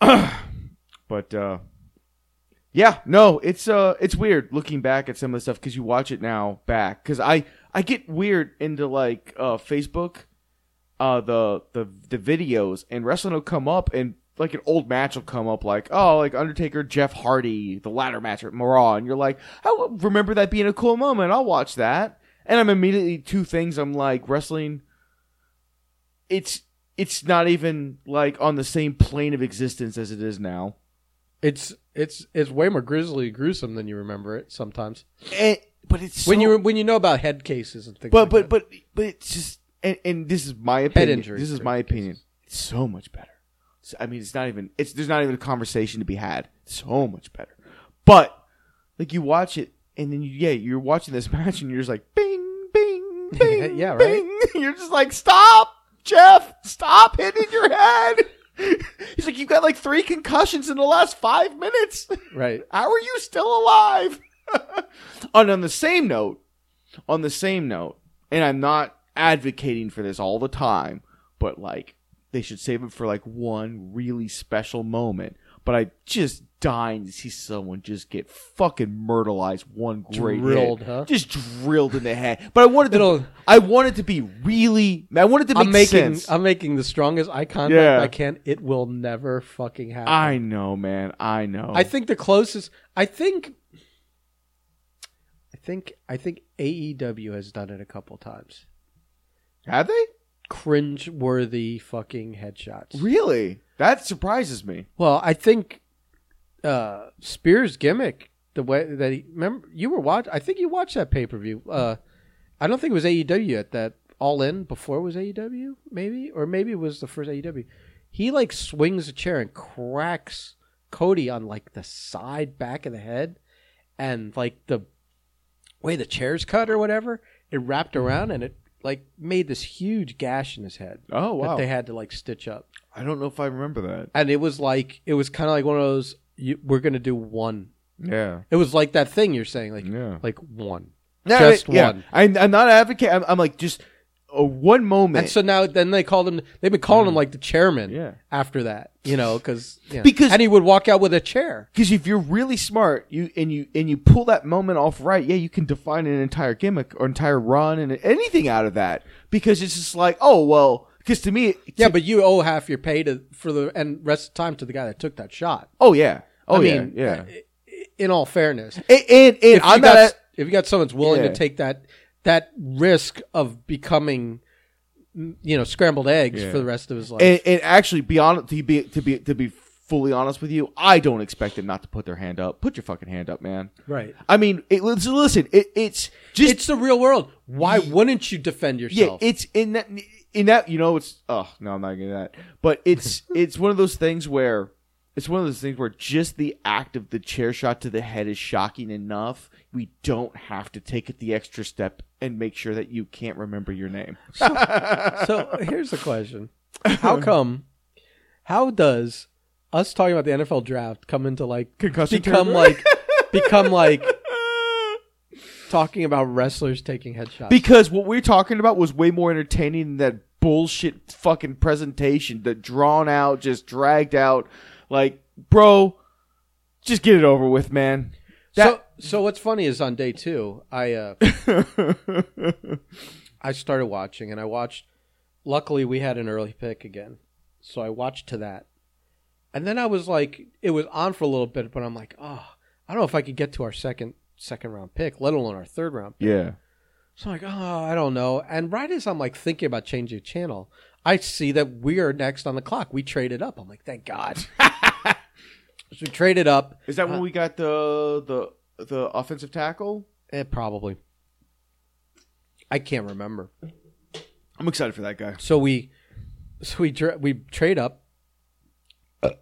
but uh, yeah, no, it's uh, it's weird looking back at some of the stuff because you watch it now back. Because I I get weird into like uh, Facebook, uh, the the the videos and wrestling will come up and like an old match will come up like oh like Undertaker Jeff Hardy the ladder match at Raw and you're like I remember that being a cool moment I'll watch that and I'm immediately two things I'm like wrestling it's it's not even like on the same plane of existence as it is now It's it's it's way more grisly, gruesome than you remember it sometimes. and but it's when so- you when you know about head cases and things. but like but that. but but it's just and, and this is my opinion. injuries This is my opinion. It's so much better. It's- I mean, it's not even. It's there's not even a conversation to be had. So much better. But like you watch it, and then you, yeah, you're watching this match, and you're just like, bing, bing, bing, Yeah, right. bing. You're just like, stop, Jeff, stop hitting your head. He's like, you've got like three concussions in the last five minutes. right. How are you still alive? and on the same note, on the same note, and I'm not advocating for this all the time, but like they should save it for like one really special moment. But I just dying to see someone just get fucking myrtleized one great Drilled, hit. huh? Just drilled in the head. But I wanted to It'll- I wanted to be really I wanted to make I'm making sense. I'm making the strongest eye contact Yeah. I can. It will never fucking happen. I know, man. I know. I think the closest. I think. I think. I think AEW has done it a couple times. have they? Cringe-worthy fucking headshots. Really? That surprises me. Well, I think uh, Spears' gimmick, the way that he remember you were watch. I think you watched that pay per view. Uh, I don't think it was AEW at That All In before it was AEW, maybe, or maybe it was the first AEW. He like swings a chair and cracks Cody on like the side back of the head, and like the way the chair's cut or whatever, it wrapped around and it like made this huge gash in his head Oh that they had to like stitch up I don't know if I remember that. and it was like it was kind of like one of those you, we're gonna do one Yeah. it was like that thing you're saying like Yeah. like one No, Just I- yeah. one. I, I'm not advocating. I'm, I'm like just a one moment. and so now then they called him they've been calling him mm-hmm. like the chairman Yeah. after that you know because Because- and he would walk out with a chair because if you're really smart, you and you and you pull that moment off right, yeah, you can define an entire gimmick or entire run and anything out of that. Because it's just like, oh well, because to me, yeah but you owe half your pay to for the and rest of the time to the guy that took that shot oh yeah, oh I yeah, mean yeah. i- in all fairness And and, and if you I'm got not. if you got someone that's willing Yeah. to take that that risk of becoming you know scrambled eggs Yeah. for the rest of his life and, and actually, be honest, to be to be to be fully honest with you, I don't expect them not to put their hand up. Put your fucking hand up, man. right I mean, it, listen, it, it's just it's the real world. Why wouldn't you defend yourself? yeah, it's in that in that you know it's oh no, I'm not getting that, but it's it's one of those things where it's one of those things where just the act of the chair shot to the head is shocking enough. We don't have to take it the extra step and make sure that you can't remember your name. so here's the question: How come? How does us talking about the NFL draft come into like Concussion become like become like talking about wrestlers taking headshots? Because what we're talking about was way more entertaining than that bullshit fucking presentation, the drawn out, just dragged out. Like, bro, just get it over with, man. so That, so what's funny is on day two, I uh, I started watching and I watched. Luckily, we had an early pick again, so I watched to that, and then I was like, it was on for a little bit, but I'm like, oh, I don't know if I could get to our second second round pick, let alone our third round. yeah. So I'm like, oh, I don't know. And right as I'm like thinking about changing channel, I see that we are next on the clock. We traded up. I'm like, thank God. so we traded up. Is that when we got the the the offensive tackle? Eh, probably. I can't remember. I'm excited for that guy. So we, so we tra- we trade up.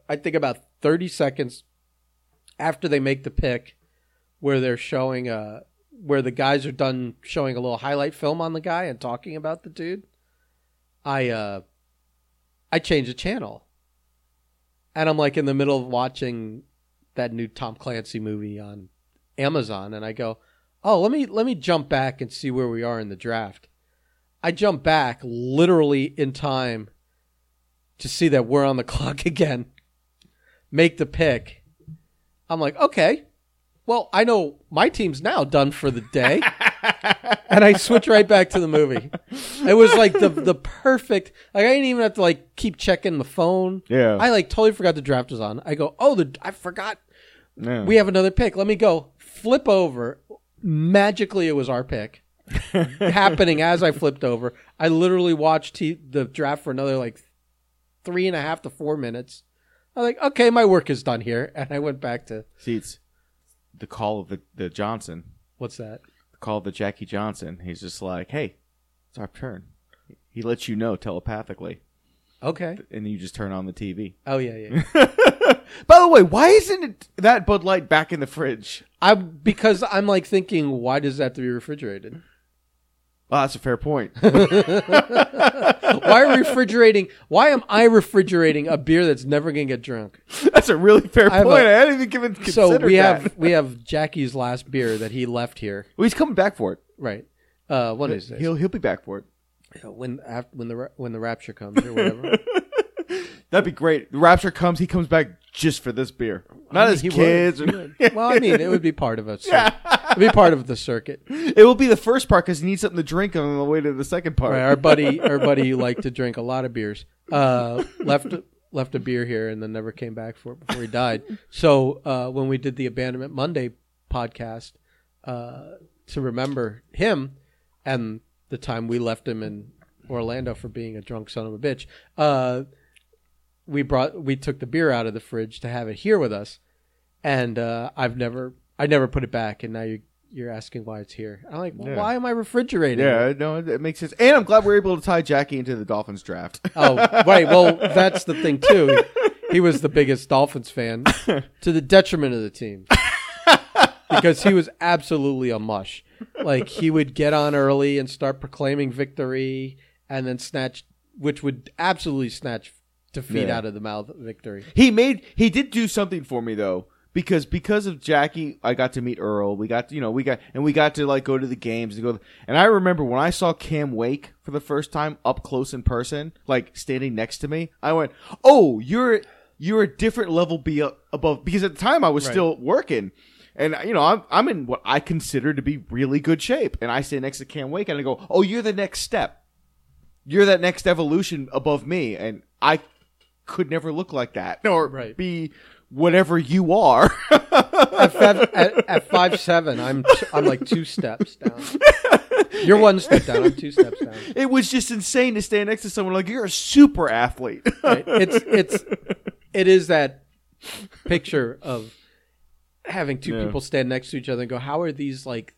I think about 30 seconds after they make the pick, where they're showing uh where the guys are done showing a little highlight film on the guy and talking about the dude. I uh I change the channel. And I'm like in the middle of watching that new Tom Clancy movie on Amazon and I go, "Oh, let me let me jump back and see where we are in the draft." I jump back literally in time to see that we're on the clock again. Make the pick. I'm like, "Okay. Well, I know my team's now done for the day." and I switch right back to the movie. It was like the the perfect. Like I didn't even have to like keep checking the phone. Yeah. I like totally forgot the draft was on. I go, oh, the I forgot Yeah. we have another pick. Let me go. Flip over. Magically, it was our pick happening as I flipped over. I literally watched t- the draft for another like three and a half to four minutes. I was like, okay, my work is done here, and I went back to See, it's the call of the, the Johnson. what's that? The call the Jackie Johnson. He's just like, hey, it's our turn. He lets you know telepathically, Okay. and you just turn on the TV. Oh yeah, yeah. By the way, why isn't it that Bud Light back in the fridge? I because I'm like thinking, why does that have to be refrigerated? Oh, that's a fair point. Why refrigerating? Why am I refrigerating a beer that's never gonna get drunk? that's a really fair I have point. I hadn't even given considered So we that. have we have Jackie's last beer that he left here. Well, he's coming back for it. Right. Uh, what is this? He'll he'll be back for it. when after, when the ra- when the rapture comes or whatever. That'd be great. The Rapture comes, he comes back just for this beer, not as He would. kids. He or- would. Well, I mean, it would be part of a. Cir- It'd be part of the circuit. it will be the first part because he needs something to drink on the way to the second part. Right, our buddy, our buddy liked to drink a lot of beers. Uh, left left a beer here and then never came back for it before he died. So uh, when we did the Abandonment Monday podcast uh, to remember him and the time we left him in Orlando for being a drunk son of a bitch, uh, we brought we took the beer out of the fridge to have it here with us, and uh, I've never I never put it back, and now you. You're asking why it's here. I'm like, well, Yeah. why am I refrigerating? it? Yeah, no, it makes sense. And I'm glad we're able to tie Jackie into the Dolphins draft. Oh, right. Well, that's the thing too. He was the biggest Dolphins fan to the detriment of the team because he was absolutely a mush. Like he would get on early and start proclaiming victory, and then snatch, which would absolutely snatch defeat Yeah. out of the mouth victory. he made he did do something for me though. Because because of Jackie, I got to meet Earl. We got you know we got and we got to like go to the games and go. And I remember when I saw Cam Wake for the first time up close in person, like standing next to me, I went, "Oh, you're you're a different level be above." Because at the time I was Right. still working, and you know I'm I'm in what I consider to be really good shape, and I stand next to Cam Wake and I go, "Oh, you're the next step. You're that next evolution above me," and I could never look like that or Right. be whatever you are. At five, at, at five seven, I'm I'm like two steps down. You're one step down. I'm two steps down. it was just insane to stand next to someone like you're a super athlete. Right? It's it's it is that picture of having two Yeah. people stand next to each other and go, "How are these like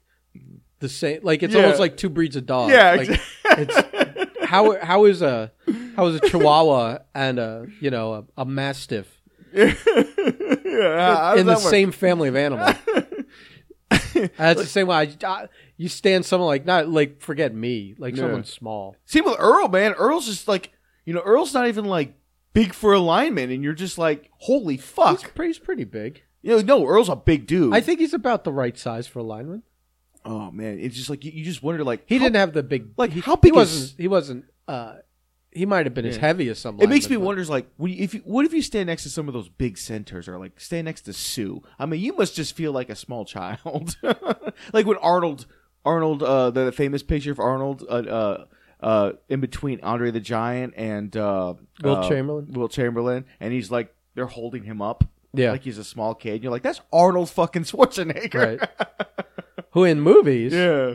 the same?" Like it's Yeah. almost like two breeds of dog. Yeah, like, it's how how is a how is a Chihuahua and a you know a, a Mastiff yeah, how does in the that work? same family of animals? That's the same way. I, I, you stand someone like not like forget me, like Yeah. someone small. Same with Earl, man. Earl's just like you know, Earl's not even like big for alignment, and you're just like, holy He's fuck. he's pretty big. You know, no, Earl's a big dude. I think he's about the right size for a lineman. oh man, it's just like you, you just wonder like He how- didn't have the big like, He, how big he is- wasn't. He wasn't. Uh, he might have been as heavy as some. It makes me linemen, but- wonder, like, when you, if you, what if you stand next to some of those big centers, or like stand next to Sue? I mean, you must just feel like a small child, like when Arnold, Arnold, uh, the famous picture of Arnold, uh, uh, uh, in between Andre the Giant and uh, Wilt uh, Chamberlain? Wilt Chamberlain, and he's like they're holding him up, Yeah. like he's a small kid. You're like, that's Arnold fucking Schwarzenegger, right? Who in movies yeah.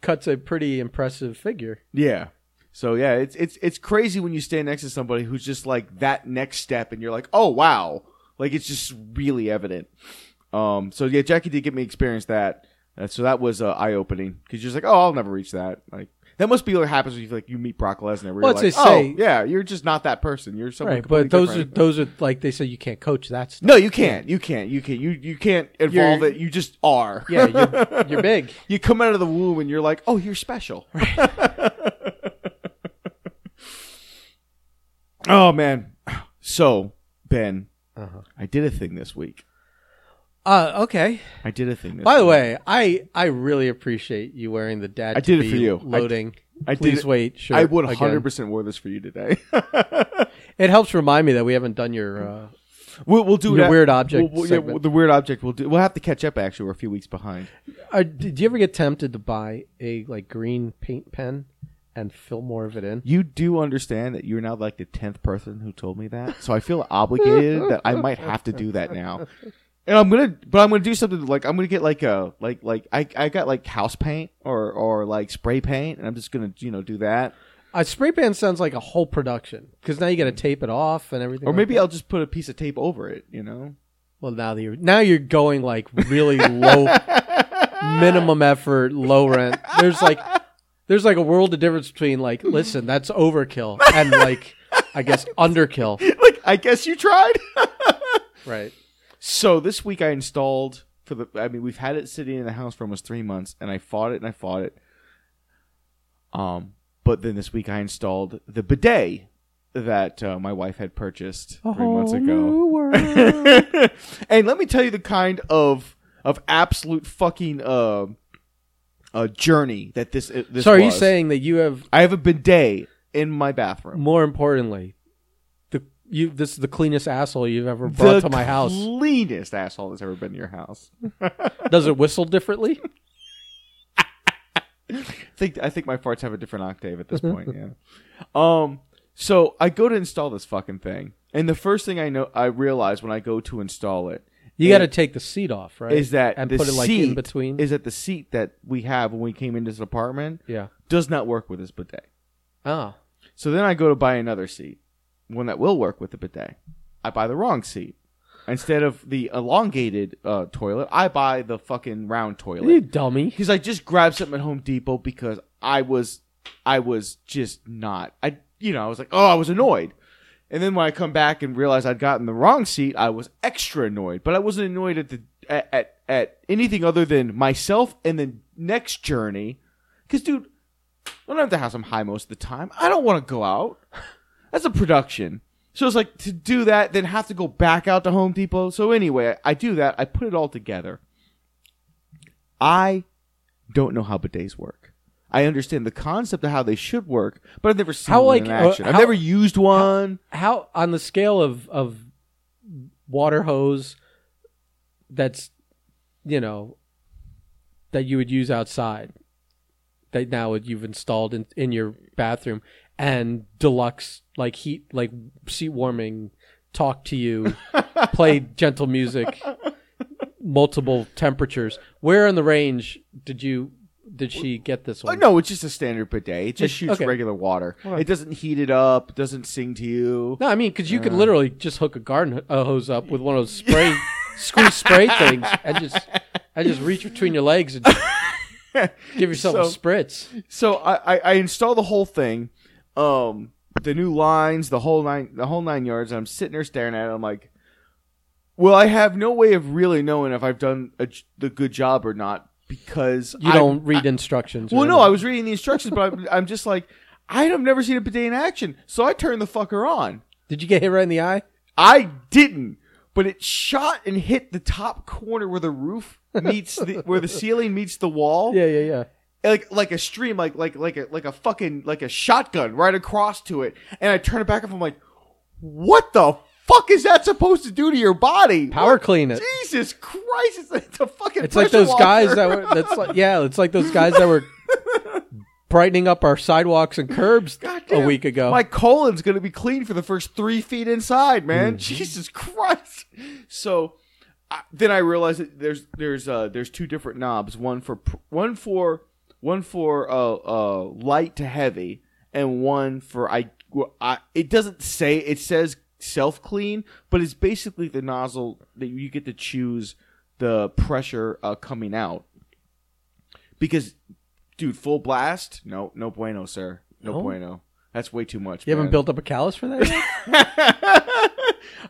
cuts a pretty impressive figure. Yeah. So yeah, it's it's it's crazy when you stand next to somebody who's just like that next step, and you're like, oh wow, like it's just really evident. Um. So yeah, Jackie did get me experience that. Uh, so that was uh, eye opening because you're just like, oh, I'll never reach that. Like that must be what happens when you like you meet Brock Lesnar. Where Well, you're like, they oh say- yeah, you're just not that person. You're someone Right, but those different. are those are like they say you can't coach that stuff. no, you can't. You can't. You can't. You you can't evolve You're- it. You just are. Yeah, you're, you're big. you come out of the womb and you're like, oh, you're special. oh man. So Ben, Uh-huh. I did a thing this week. Uh, okay. I did a thing. This By the week. way, I I really appreciate you wearing the dad. I did it for you. I- Loading. I did Please it- wait. I would 100 percent wear this for you today. It helps remind me that we haven't done your. Uh, we'll, we'll do Your that- weird object We'll, we'll- yeah, segment. the weird object. We'll do. We'll have to catch up. Actually, we're a few weeks behind. uh, did you ever get tempted to buy a like green paint pen and fill more of it in? You do understand that you're now like the tenth person who told me that, so I feel obligated that I might have to do that now. And I'm gonna, but I'm gonna do something like I'm gonna get like a like like I I got like house paint or or like spray paint, and I'm just gonna you know do that. A spray paint sounds like a whole production because now you got to tape it off and everything. Or like maybe that. I'll just put a piece of tape over it. You know. Well, now that you're now you're going like really low. minimum effort, low rent. There's like there's like a world of difference between like, listen, that's overkill and like I guess underkill. like, I guess you tried. Right. So this week I installed for the. I mean, we've had it sitting in the house for almost three months, and I fought it and I fought it. Um, but then this week I installed the bidet that uh, my wife had purchased three months ago. and let me tell you the kind of of absolute fucking uh, uh journey that this uh, this. so are you was. saying that you have I have a bidet in my bathroom? more importantly, the you this is the cleanest asshole you've ever brought to my house. cleanest asshole that's ever been in your house. Does it whistle differently? I think I think my farts have a different octave at this point. Yeah. Um. So I go to install this fucking thing, and the first thing I know I realize when I go to install it You got to take the seat off, right? is that and the put it like seat in between. is that the seat that we have when we came into this apartment yeah. does not work with this bidet. Oh. So then I go to buy another seat, one that will work with the bidet. I buy the wrong seat. Instead of the elongated uh, toilet, I buy the fucking round toilet. You dummy. because I just grabbed something at Home Depot because I was I was just not I you know I was like oh I was annoyed, and then when I come back and realize I'd gotten the wrong seat, I was extra annoyed. But I wasn't annoyed at the at at, at anything other than myself and the next journey, because dude, when I'm at the house, I'm high most of the time. I don't want to go out. That's a production. So it's like to do that, then have to go back out to Home Depot. So anyway, I do that. I put it all together. I don't know how bidets work. I understand the concept of how they should work, but I've never seen How, one like, in uh, action. I've never used one. How on the scale of of water hose that's you know that you would use outside that now you've installed in, in your bathroom and deluxe like heat like seat warming talk to you play gentle music multiple temperatures where in the range did you did she get this Oh, one no, it's just a standard bidet. It just It- shoots okay. regular water. It doesn't heat it up. It doesn't sing to you. No, I mean, because you could literally just hook a garden uh, hose up with one of those spray, squeeze spray things, and just, and just reach between your legs and give yourself a So- spritz. So I, I, I install the whole thing, um, the new lines, the whole nine, the whole nine yards. And I'm sitting there staring at it. I'm like, well, I have no way of really knowing if I've done a, j- the good job or not because You I- don't read instructions. Well, no, I was reading the instructions, but I'm, I'm just like, I have never seen a bidet in action, so I turned the fucker on. Did you get hit right in the eye? I didn't, but it shot and hit the top corner where the roof meets the where the ceiling meets the wall. Yeah, yeah, yeah. like like a stream, like like like a like a fucking like a shotgun right across to it, and I turn it back up. I'm like, what the fuck is that supposed to do to your body? Power What- clean it. Jesus Christ! It's, it's a fucking. It's like those guys that were. That's like yeah. It's like those guys that were brightening up our sidewalks and curbs a week ago. My colon's gonna be clean for the first three feet inside, man. Jesus Christ! So I, then I realized that there's there's uh there's two different knobs. One for one for one for uh uh light to heavy, and one for I. I it doesn't say it says self clean, but it's basically the nozzle that you get to choose the pressure uh, coming out. Because, dude, full blast? No, no bueno, sir. No, No? bueno. That's way too much. you haven't built up a callus for that. Yet?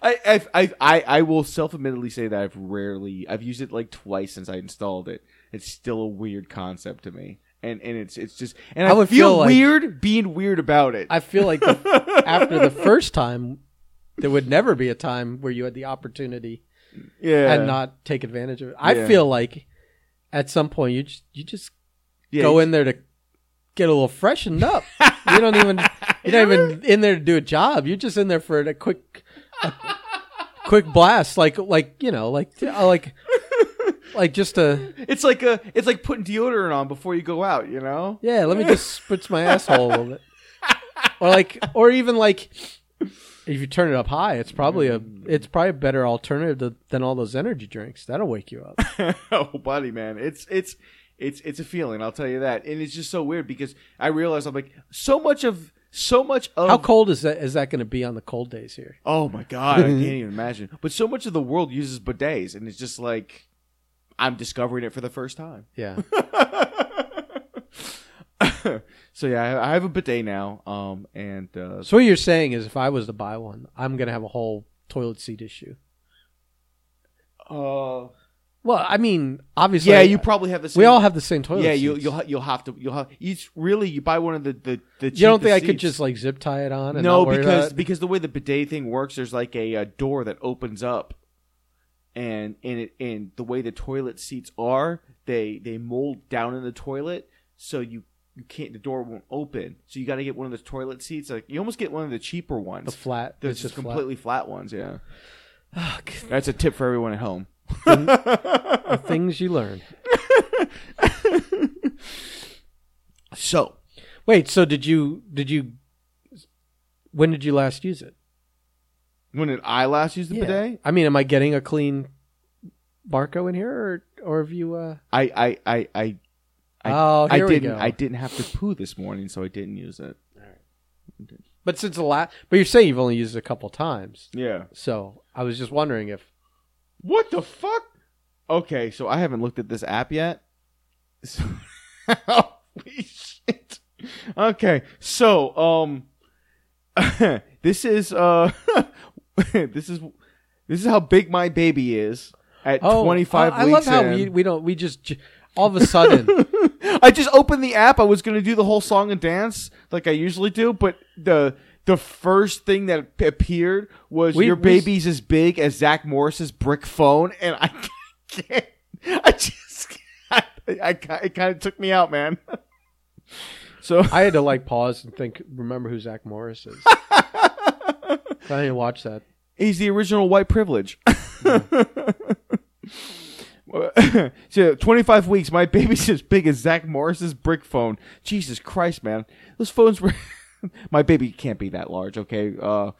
I, I, I, I, I will self-admittedly say that I've rarely, I've used it like twice since I installed it. It's still a weird concept to me, and and it's it's just, and I, I would feel, feel like- weird being weird about it. I feel like the, after the first time, there would never be a time where you had the opportunity yeah, and not take advantage of it. I Yeah. feel like at some point you just, you just yeah, go in there to get a little freshened up. you don't even you're not even in there to do a job. You're just in there for a quick a quick blast, like like you know, like uh, like like just a It's like a, it's like putting deodorant on before you go out. You know? yeah. Let me just spritz my asshole a little bit, or like or even like. If you turn it up high, it's probably a mm. it's probably a better alternative to, than all those energy drinks. That'll wake you up. oh, buddy, man, it's it's it's it's a feeling. I'll tell you that, and it's just so weird because I realize I'm like so much of so much of How cold is that? Is that going to be on the cold days here? Oh my god, I can't even imagine. But so much of the world uses bidets, and it's just like I'm discovering it for the first time. Yeah. so yeah, I, have a bidet now. Um, and uh, so what you're saying is, if I was to buy one, I'm gonna have a whole toilet seat issue. uh, Well, I mean, obviously, yeah, you probably have the same. we all have the same toilet. yeah, you, seats. you'll you'll have to you'll have each really you buy one of the the, the You don't think I could just like zip tie it on? And no because because the way the bidet thing works, there's like a, a door that opens up, and and it and the way the toilet seats are, they they mold down in the toilet, so you you can't the door won't open. So you got to get one of the toilet seats. Like you almost get one of the cheaper ones. the flat, There's it's just completely flat. ones. Yeah, flat. that's a tip for everyone at home. the things you learn. So Wait, so did you did you when did you last use it? when did I last use the bidet? I mean, am I getting a clean Barco in here, or or have you? uh I I I I I, Oh, I here we didn't go. I didn't have to poo this morning, so I didn't use it. But since the last, but you're saying you've only used it a couple times, Yeah. so I was just wondering if. What the fuck? Okay, so I haven't looked at this app yet. So- Holy shit. Okay, so um, this is uh, this is this is how big my baby is at Oh, 25 I, I love how in. we we don't we just all of a sudden. I just opened the app. I was gonna do the whole song and dance like I usually do, but the the first thing that appeared was We- your we- baby's as big as Zach Morris's brick phone, and I can't. I just. I, I, it kind of took me out, man. So I had to like pause and think. Remember who Zach Morris is? I didn't watch that. he's the original white privilege. so 25 weeks, my baby's as big as Zach Morris's brick phone. Jesus Christ, man. Those phones were. my baby can't be that large, okay? Uh,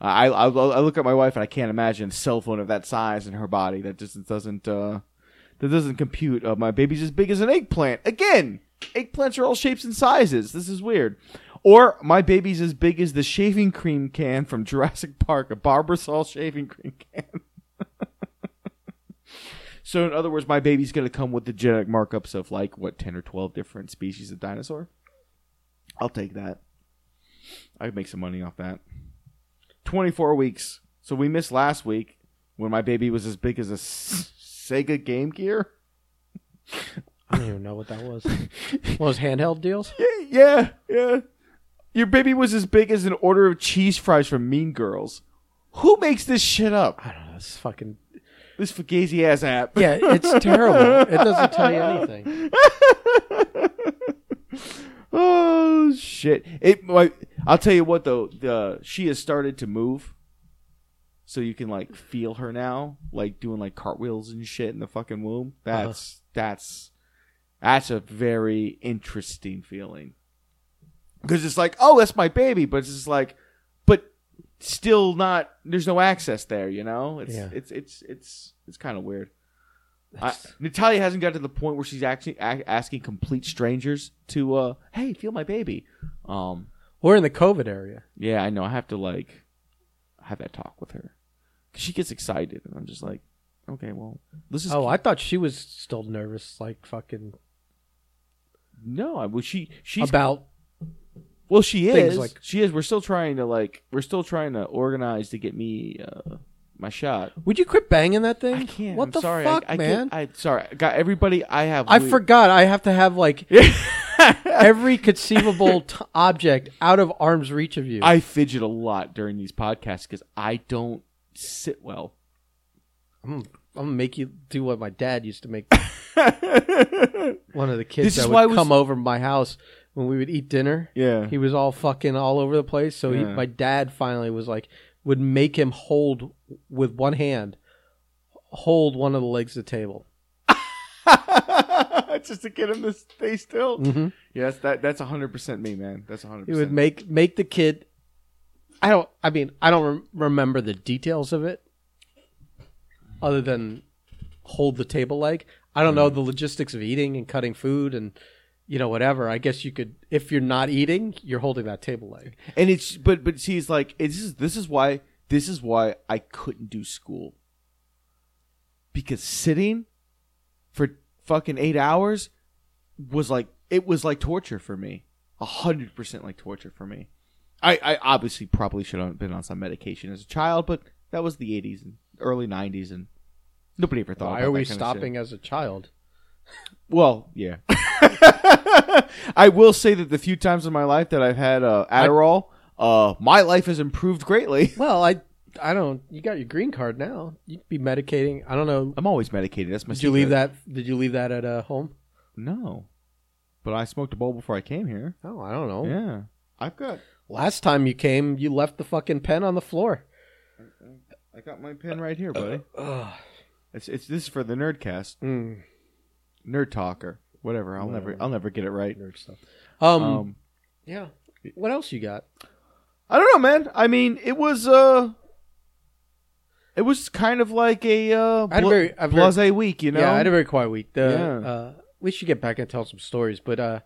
I, I, I look at my wife and I can't imagine a cell phone of that size in her body. That just doesn't, uh, that doesn't compute. Uh, my baby's as big as an eggplant. Again, eggplants are all shapes and sizes. This is weird. Or my baby's as big as the shaving cream can from Jurassic Park, a Barbasol shaving cream can. So, in other words, my baby's going to come with the genetic markups of like what ten or twelve different species of dinosaur. I'll take that. I could make some money off that. Twenty-four weeks. So we missed last week when my baby was as big as a S- Sega Game Gear. I don't even know what that was. What was handheld deals? Yeah, yeah, yeah. Your baby was as big as an order of cheese fries from Mean Girls. Who makes this shit up? I don't know. It's fucking This fugazi ass app. yeah. It's terrible. It doesn't tell you anything. oh shit! It. I'll tell you what though. The she has started to move, so you can like feel her now, like doing like cartwheels and shit in the fucking womb. Uh-huh. That's that's that's a very interesting feeling. Because it's like, oh, that's my baby, but it's just like, but still not. There's no access there, you know. It's Yeah. it's it's it's it's kind of weird. I, Natalia hasn't got to the point where she's actually a- asking complete strangers to, uh, "Hey, feel my baby." Um, We're in the COVID area. yeah, I know. I have to like have that talk with her 'Cause she gets excited, and I'm just like, okay, well, this is Oh, I thought she was still nervous, like fucking no. I well, she she's about. Well, she is like- she is. We're still trying to like we're still trying to organize to get me uh my shot. Would you quit banging that thing? I can't. What I'm the sorry. fuck, I, I man? I sorry. I got everybody. I have. I we- forgot. I have to have like every conceivable t- object out of arm's reach of you. I fidget a lot during these podcasts because I don't sit well. I'm, I'm gonna make you do what my dad used to make. One of the kids This that would I was- come over my house when we would eat dinner. Yeah. He was all fucking all over the place. So he, Yeah. my dad finally was like, would make him hold with one hand, hold one of the legs of the table. Just to get him to stay still. Mhm. Yes, that that's hundred percent me, man. That's hundred He would percent. make make the kid. I don't. I mean, I don't rem- remember the details of it, other than hold the table leg. I don't know the logistics of eating and cutting food and you know whatever. I guess you could if you're not eating, you're holding that table leg. And it's but but see, it's like it's, this is this is why this is why I couldn't do school because sitting for fucking eight hours was like it was like torture for me. A hundred percent like torture for me. I, I obviously probably should have been on some medication as a child, but that was the eighties and early nineties and nobody ever thought Why are we stopping as a child? Well, yeah. I will say that the few times in my life that I've had uh, Adderall, uh, my life has improved greatly. Well, I I don't. You got your green card now. You'd be medicating. I don't know. I'm always medicated. That's my. Did you leave secret. that? Did you leave that at uh, home? No, but I smoked a bowl before I came here. Oh, I don't know. Yeah, I've got. Last time you came, you left the fucking pen on the floor. I got my pen right here, buddy. Ugh. It's it's this is for the Nerdcast, Mm, Nerd Talker, whatever. I'll never Whatever. I'll never get it right. nerd stuff. Um, Um, yeah. What else you got? I don't know, man. I mean, it was uh, it was kind of like a uh, I had a bla- very- a very- blase week, you know. Yeah, I had a very quiet week. The, Yeah. uh, we should get back and tell some stories, but uh,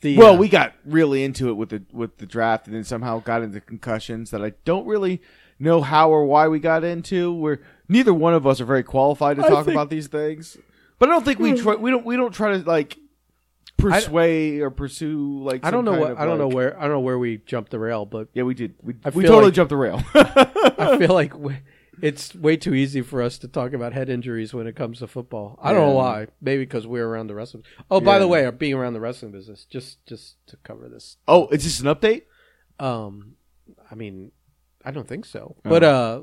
the well, uh, we got really into it with the with the draft, and then somehow got into concussions that I don't really know how or why we got into. Where neither one of us are very qualified to I talk think- about these things, but I don't think we try, we don't we don't try to like persuade or pursue like I don't know what of, I don't know where I don't know where we jumped the rail, but Yeah, we did. We, I we feel totally like- jumped the rail. I feel like we, it's way too easy for us to talk about head injuries when it comes to football. I don't know Yeah. why. Maybe because we're around the wrestling. Oh, by the Yeah. way, being around the wrestling business, just just to cover this. oh, is this an update? Um, I mean, I don't think so. Oh. But uh,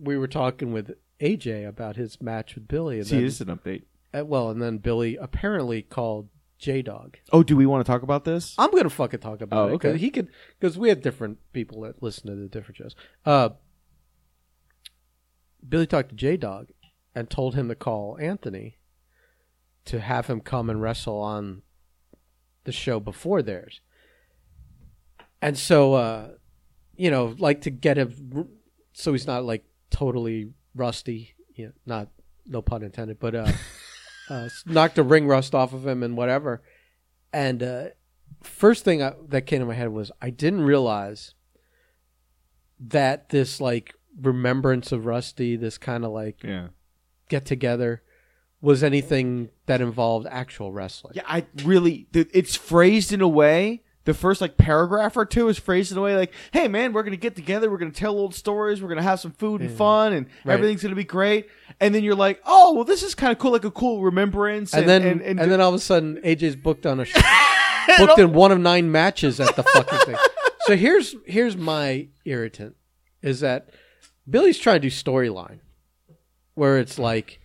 we were talking with AJ about his match with Billy, and See, then, this is an update. uh, well, and then Billy apparently called J Dog. Oh, do we want to talk about this? I'm gonna fucking talk about Oh, it okay. he could because we had different people that listen to the different shows. Uh, Billy talked to J Dog and told him to call Anthony to have him come and wrestle on the show before theirs. And so, uh, you know, like to get him so he's not like totally rusty. You know, not no pun intended, but uh, uh, knock the ring rust off of him and whatever. And uh, first thing I, that came to my head was I didn't realize that this like remembrance of Rusty, this kind of like Yeah. get together, was anything that involved actual wrestling. Yeah, I really. th- It's phrased in a way. The first like paragraph or two is phrased in a way like, "Hey man, we're gonna get together. We're gonna tell old stories. We're gonna have some food and fun, and Right. everything's gonna be great." And then you're like, "Oh, well, this is kind of cool, like a cool remembrance." And, then and, and, and, then all of a sudden AJ's booked on a sh- booked in one of nine matches at the fucking thing. So here's here's my irritant is that Billy's trying to do storyline where it's like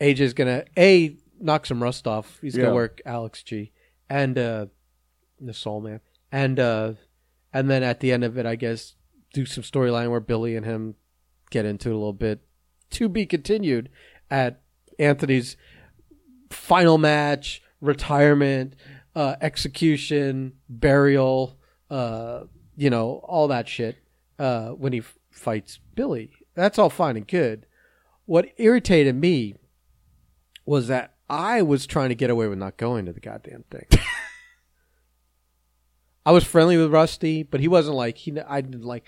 AJ's gonna a knock some rust off. He's Yeah. gonna work Alex G and uh, the Soul Man and uh, and then at the end of it, I guess do some storyline where Billy and him get into it a little bit. To be continued at Anthony's final match, retirement, uh, execution, burial, uh, you know, all that shit uh, when he f- fights Billy. That's all fine and good. What irritated me was that I was trying to get away with not going to the goddamn thing. I was friendly with Rusty, but he wasn't like he. I didn't like.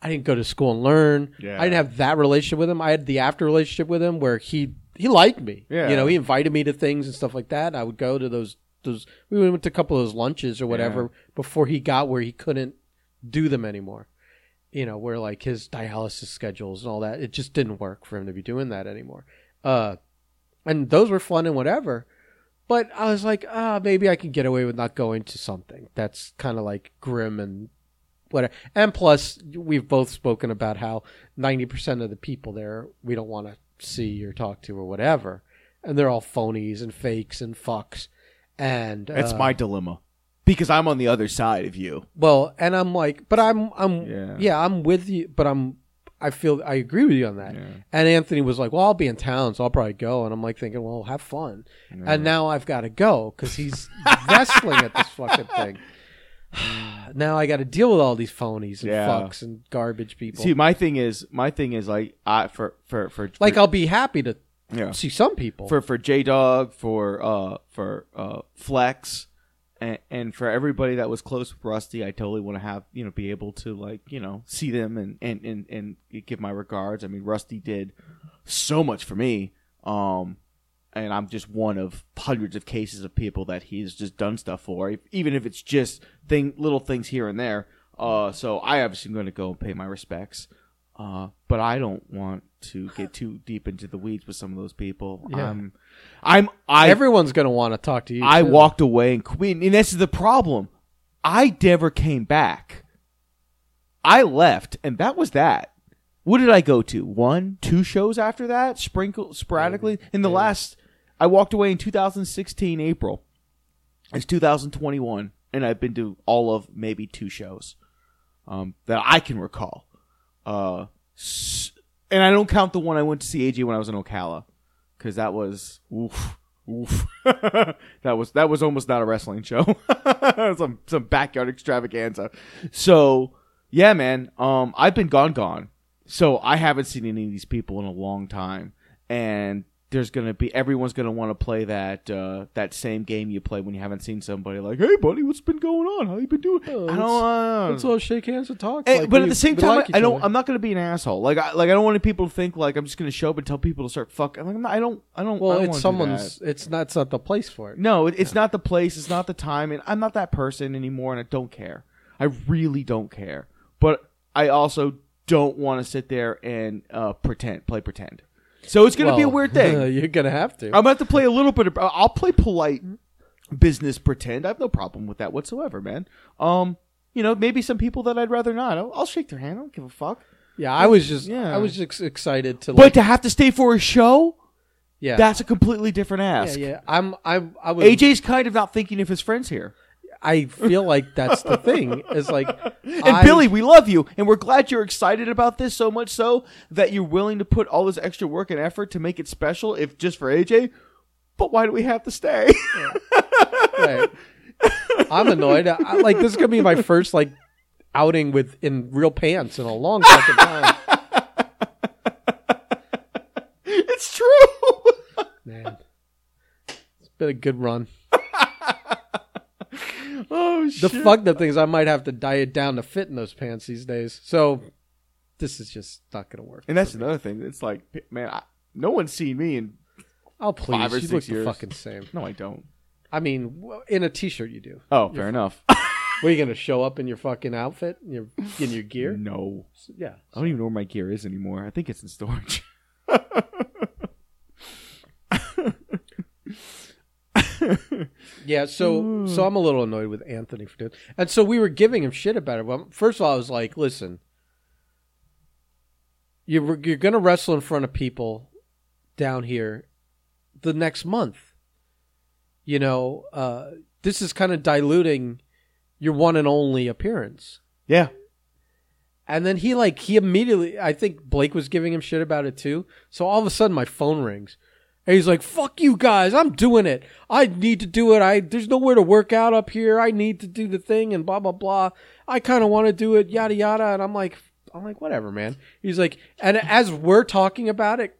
I didn't go to school and learn. Yeah. I didn't have that relationship with him. I had the after relationship with him where he he liked me. Yeah. You know, he invited me to things and stuff like that. I would go to those those. We went to a couple of those lunches or whatever before he got where he couldn't do them anymore. You know, where like his dialysis schedules and all that, it just didn't work for him to be doing that anymore. Uh, and those were fun and whatever. But I was like, ah, maybe I can get away with not going to something that's kind of like grim and whatever. And plus, we've both spoken about how ninety percent of the people there we don't want to see or talk to or whatever, and they're all phonies and fakes and fucks. And that's uh, my dilemma because I'm on the other side of you. well, and I'm like, but I'm, I'm, Yeah. yeah, I'm with you, but I'm, I feel I agree with you on that. Yeah. And Anthony was like, "Well, I'll be in town, so I'll probably go." And I'm like thinking, "Well, have fun." And now I've got to go because he's wrestling at this fucking thing. now I got to deal with all these phonies and Yeah. fucks and garbage people. See, my thing is, my thing is like, I for for for like for, I'll be happy to yeah. see some people. for for J Dog, for uh for uh Flex, and, and for everybody that was close with Rusty, I totally want to have you know be able to like you know see them and and and and give my regards. I mean, Rusty did so much for me. Um, and I'm just one of hundreds of cases of people that he's just done stuff for, even if it's just thing little things here and there. Uh, so I obviously am going to go and pay my respects. Uh, but I don't want to get too deep into the weeds with some of those people. Yeah. I'm, I'm, I, Everyone's gonna want to talk to you. I too. walked away and quit, and this is the problem. I never came back. I left, and that was that. What did I go to? One, two shows after that, sprinkle sporadically. In the Maybe. last, I walked away in 2016 April. It's 2021, and I've been to all of maybe two shows um, that I can recall. Uh, and I don't count the one I went to see AJ when I was in Ocala, because that was oof, oof. that was that was almost not a wrestling show. some some backyard extravaganza. So yeah, man. Um, I've been gone, gone. So I haven't seen any of these people in a long time, and there's gonna be everyone's gonna want to play that uh, that same game you play when you haven't seen somebody. Like, hey, buddy, what's been going on? How you been doing? Oh, I don't. Uh, Let's all shake hands and talk. Hey, like but at the same time, like each I don't. other. I'm not going to be an asshole. Like, I, like I don't want people to think like I'm just going to show up and tell people to start fucking. Like, I'm not, I don't. I don't. I Well, don't it's someone's. It's not. It's not the place for it. No, it, it's not the place. It's not the time, and I'm not that person anymore. And I don't care. I really don't care. But I also don't want to sit there and uh, pretend, play pretend. So it's going to be a weird thing. you're gonna have to. I'm going to have to play a little bit of. I'll play polite business pretend. I have no problem with that whatsoever, man. Um, you know, maybe some people that I'd rather not. I'll, I'll shake their hand. I don't give a fuck. yeah, I was just. Yeah. I was just excited to. But Like, to have to stay for a show, yeah, that's a completely different ass. yeah, ask. yeah. I'm. I. I was. AJ's kind of not thinking of his friends here. I feel like that's the thing. Is like. And I- Billy, we love you, and we're glad you're excited about this so much so that you're willing to put all this extra work and effort to make it special, if just for AJ. But why do we have to stay? Right. I'm annoyed. I, like this is gonna be my first like outing with in real pants in a long fucking time. it's true. Man, it's been a good run. oh The shit! fucked up thing is I might have to diet down to fit in those pants these days. So this is just not gonna work. and that's another thing. It's like, man, I, no one's seen me, and Oh please, Five or you six look years. the fucking same. no, I don't. I mean, in a t-shirt you do. Oh, fair enough. Were you gonna show up in your fucking outfit, in your in your gear? no, Yeah. I don't even know where my gear is anymore. I think it's in storage. Yeah, so so I'm a little annoyed with Anthony for doing, and so we were giving him shit about it. Well, first of all, I was like, "Listen, you're you're gonna wrestle in front of people down here the next month. You know, uh, this is kind of diluting your one and only appearance." yeah, And then he like he immediately I think Blake was giving him shit about it too. So all of a sudden my phone rings. And he's like, "Fuck you guys. I'm doing it. I need to do it. I there's nowhere to work out up here. I need to do the thing and blah blah blah. I kind of want to do it yada yada." And I'm like I'm like, "Whatever, man." He's like, and as we're talking about it,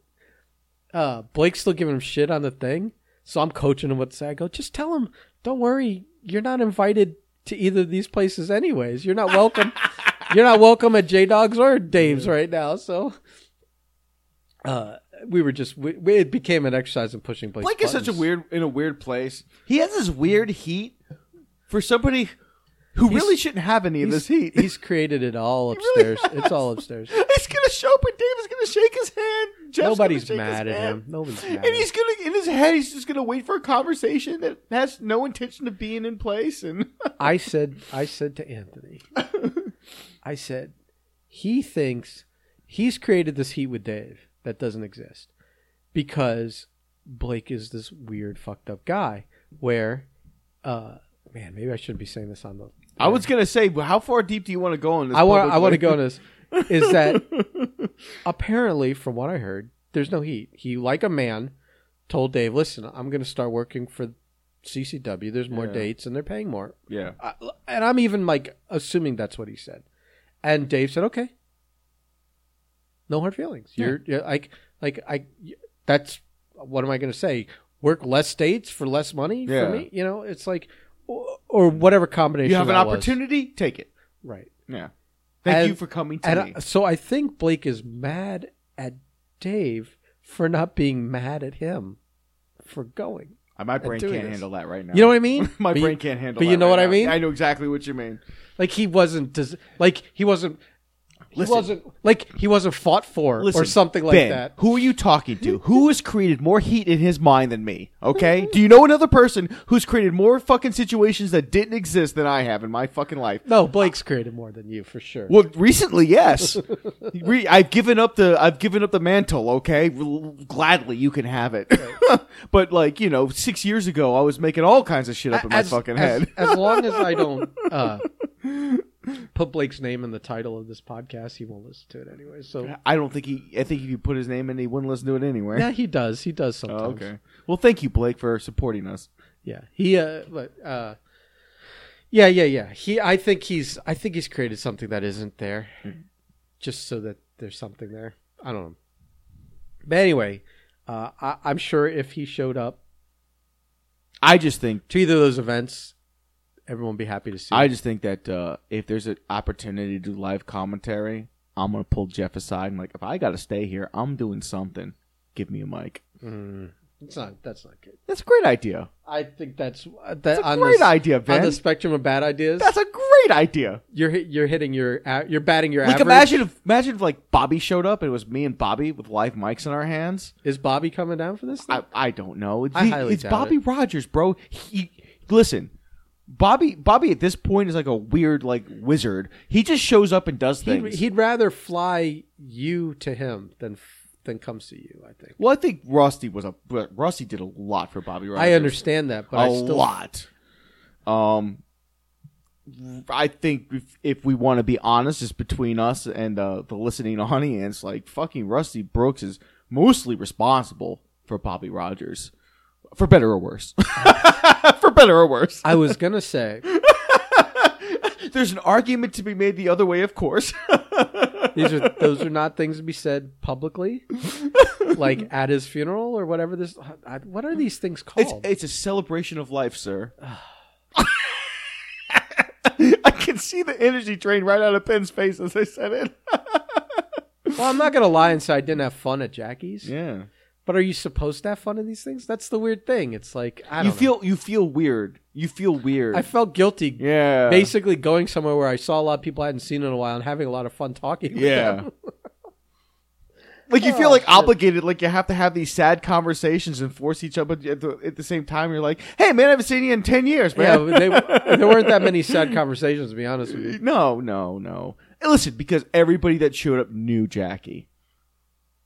uh Blake's still giving him shit on the thing. So I'm coaching him what to say. I go, "Just tell him, don't worry. You're not invited to either of these places anyways. You're not welcome." You're not welcome at J Dog's or Dave's right now. So, uh, we were just we, we, it became an exercise in pushing Blake's Blake is such a weird in a weird place. He has this weird heat for somebody who He's- really shouldn't have any of this heat. he's created it all really upstairs. it's all upstairs. he's gonna show up and Dave is gonna shake his hand. Jeff's Nobody's shake mad his at hand. him. Nobody's mad. And he's gonna in his head. He's just gonna wait for a conversation that has no intention of being in place. And I said, I said to Anthony, I said, he thinks he's created this heat with Dave that doesn't exist because Blake is this weird, fucked up guy. Where, uh, man, maybe I shouldn't be saying this on the. I was gonna say, how far deep do you want to go on this? I want. I want to go on this. Is that apparently, from what I heard, there's no heat. He, like a man, told Dave, "Listen, I'm going to start working for CCW. There's more Yeah. dates and they're paying more." Yeah. I, and I'm even like assuming that's what he said. And Dave said, "Okay, no hard feelings. Yeah. You're, you're like, like I. That's what am I going to say? Work less states for less money Yeah. for me? You know, it's like, or, or whatever combination. You have an that was. opportunity, take it. right? Yeah. Thank And- you for coming to me. I, so I think Blake is mad at Dave for not being mad at him for going. Uh, My brain can't this. handle that right now. You know what I mean? My But brain you- can't handle. but you know right what I mean? I know exactly what you mean. Like he wasn't des- like he wasn't he Listen. wasn't like he wasn't fought for Listen, or something like ben, that. Who are you talking to? who has created more heat in his mind than me? Okay, do you know another person who's created more fucking situations that didn't exist than I have in my fucking life? No, Blake's created more than you for sure. Well, recently, yes. Re- I've given up the I've given up the mantle. Okay, gladly you can have it. but like you know, six years ago, I was making all kinds of shit up in my fucking as, head. as long as I don't uh, put Blake's name in the title of this podcast, he won't listen to it anyway. So I don't think he. I think if you put his name in, he wouldn't listen to it anyway. yeah, he does. He does Oh, sometimes. okay. Well, thank you, Blake, for supporting us. Yeah, he. Uh, but uh, yeah, yeah, yeah. He. I think he's. I think he's created something that isn't there, just so that there's something there. I don't know. But anyway, uh, I, I'm sure if he showed up I just think. to either of those events, everyone would be happy to see. I just think that uh, if there's an opportunity to do live commentary, I'm gonna pull Jeff aside and like, if I got to stay here, I'm doing something. Give me a mic. Mm, it's not. That's not good. That's a great idea. I think that's uh, that That's a on great the, idea, on the spectrum of bad ideas. That's a great idea. you're hit- you're hitting your a- you're batting your Like average. imagine if imagine if like Bobby showed up and it was me and Bobby with live mics in our hands. is Bobby coming down for this? Thing? I, I don't know. It's, I highly it's doubt Bobby Rogers, bro. He listen. Bobby Bobby at this point is like a weird like wizard. He just shows up and does he'd, things. he'd rather fly you to him than than comes to you. I think. well, I think Rusty was a Rusty did a lot for Bobby Rogers. I understand that, but a I still lot. Um, I think if, if we want to be honest, just between us and uh, the listening audience, like fucking Rusty Brooks is mostly responsible for Bobby Rogers, for better or worse. for better or worse. I was gonna say There's an argument to be made the other way, of course. these are those are not things to be said publicly, like at his funeral or whatever. This I, what are these things It's called? it's a celebration of life, sir. I can see the energy drain right out of Penn's face as I said it. well, I'm not gonna lie and say I didn't have fun at Jackie's. yeah. But are you supposed to have fun in these things? That's the weird thing. It's like I don't You know. feel you feel weird. You feel weird. I felt guilty yeah. basically going somewhere where I saw a lot of people I hadn't seen in a while and having a lot of fun talking. with Yeah. them. Like you feel Oh, like shit. obligated, like you have to have these sad conversations and force each other at the, at the same time. You're like, "Hey, man, I haven't seen you in ten years, man." but They, there weren't that many sad conversations to be honest with you. no, no, no. And listen, because everybody that showed up knew Jackie,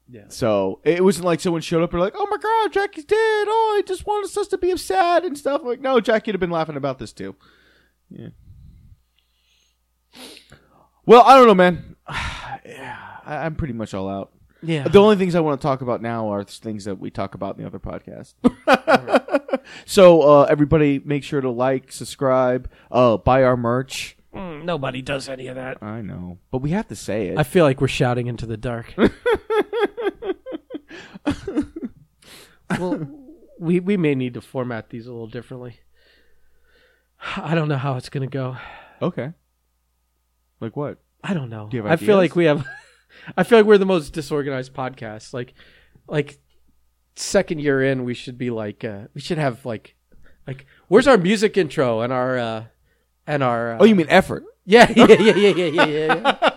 Yeah. so it wasn't like someone showed up and like, "Oh my god, Jackie's dead! Oh, he just wanted us to be sad and stuff." like, no, Jackie'd have been laughing about this too. Yeah. Well, I don't know, man. yeah, I, I'm pretty much all out. Yeah. The only things I want to talk about now are things that we talk about in the other podcast. so uh, everybody, make sure to like, subscribe, uh, buy our merch. Mm, nobody does any of that. I know, but we have to say it. I feel like we're shouting into the dark. well, we we may need to format these a little differently. I don't know how it's going to go. okay. Like what? I don't know. Do I feel like we have. I feel like we're the most disorganized podcast. Like, like second year in, we should be like, uh, we should have like, like, where's our music intro and our, uh, and our. Uh, Oh, you mean effort? yeah, yeah, yeah, yeah, yeah, yeah.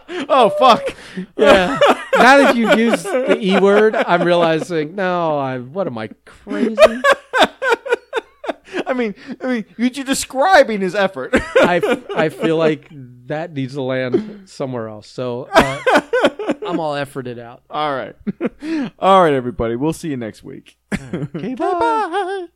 yeah. oh, fuck. yeah. Now that you've used the e word, I'm realizing, no, I what am I crazy? I mean, I mean, you're describing his effort. I, I feel like that needs to land somewhere else. So uh, I'm all efforted out. all right, all right, everybody. We'll see you next week. Okay, bye. bye.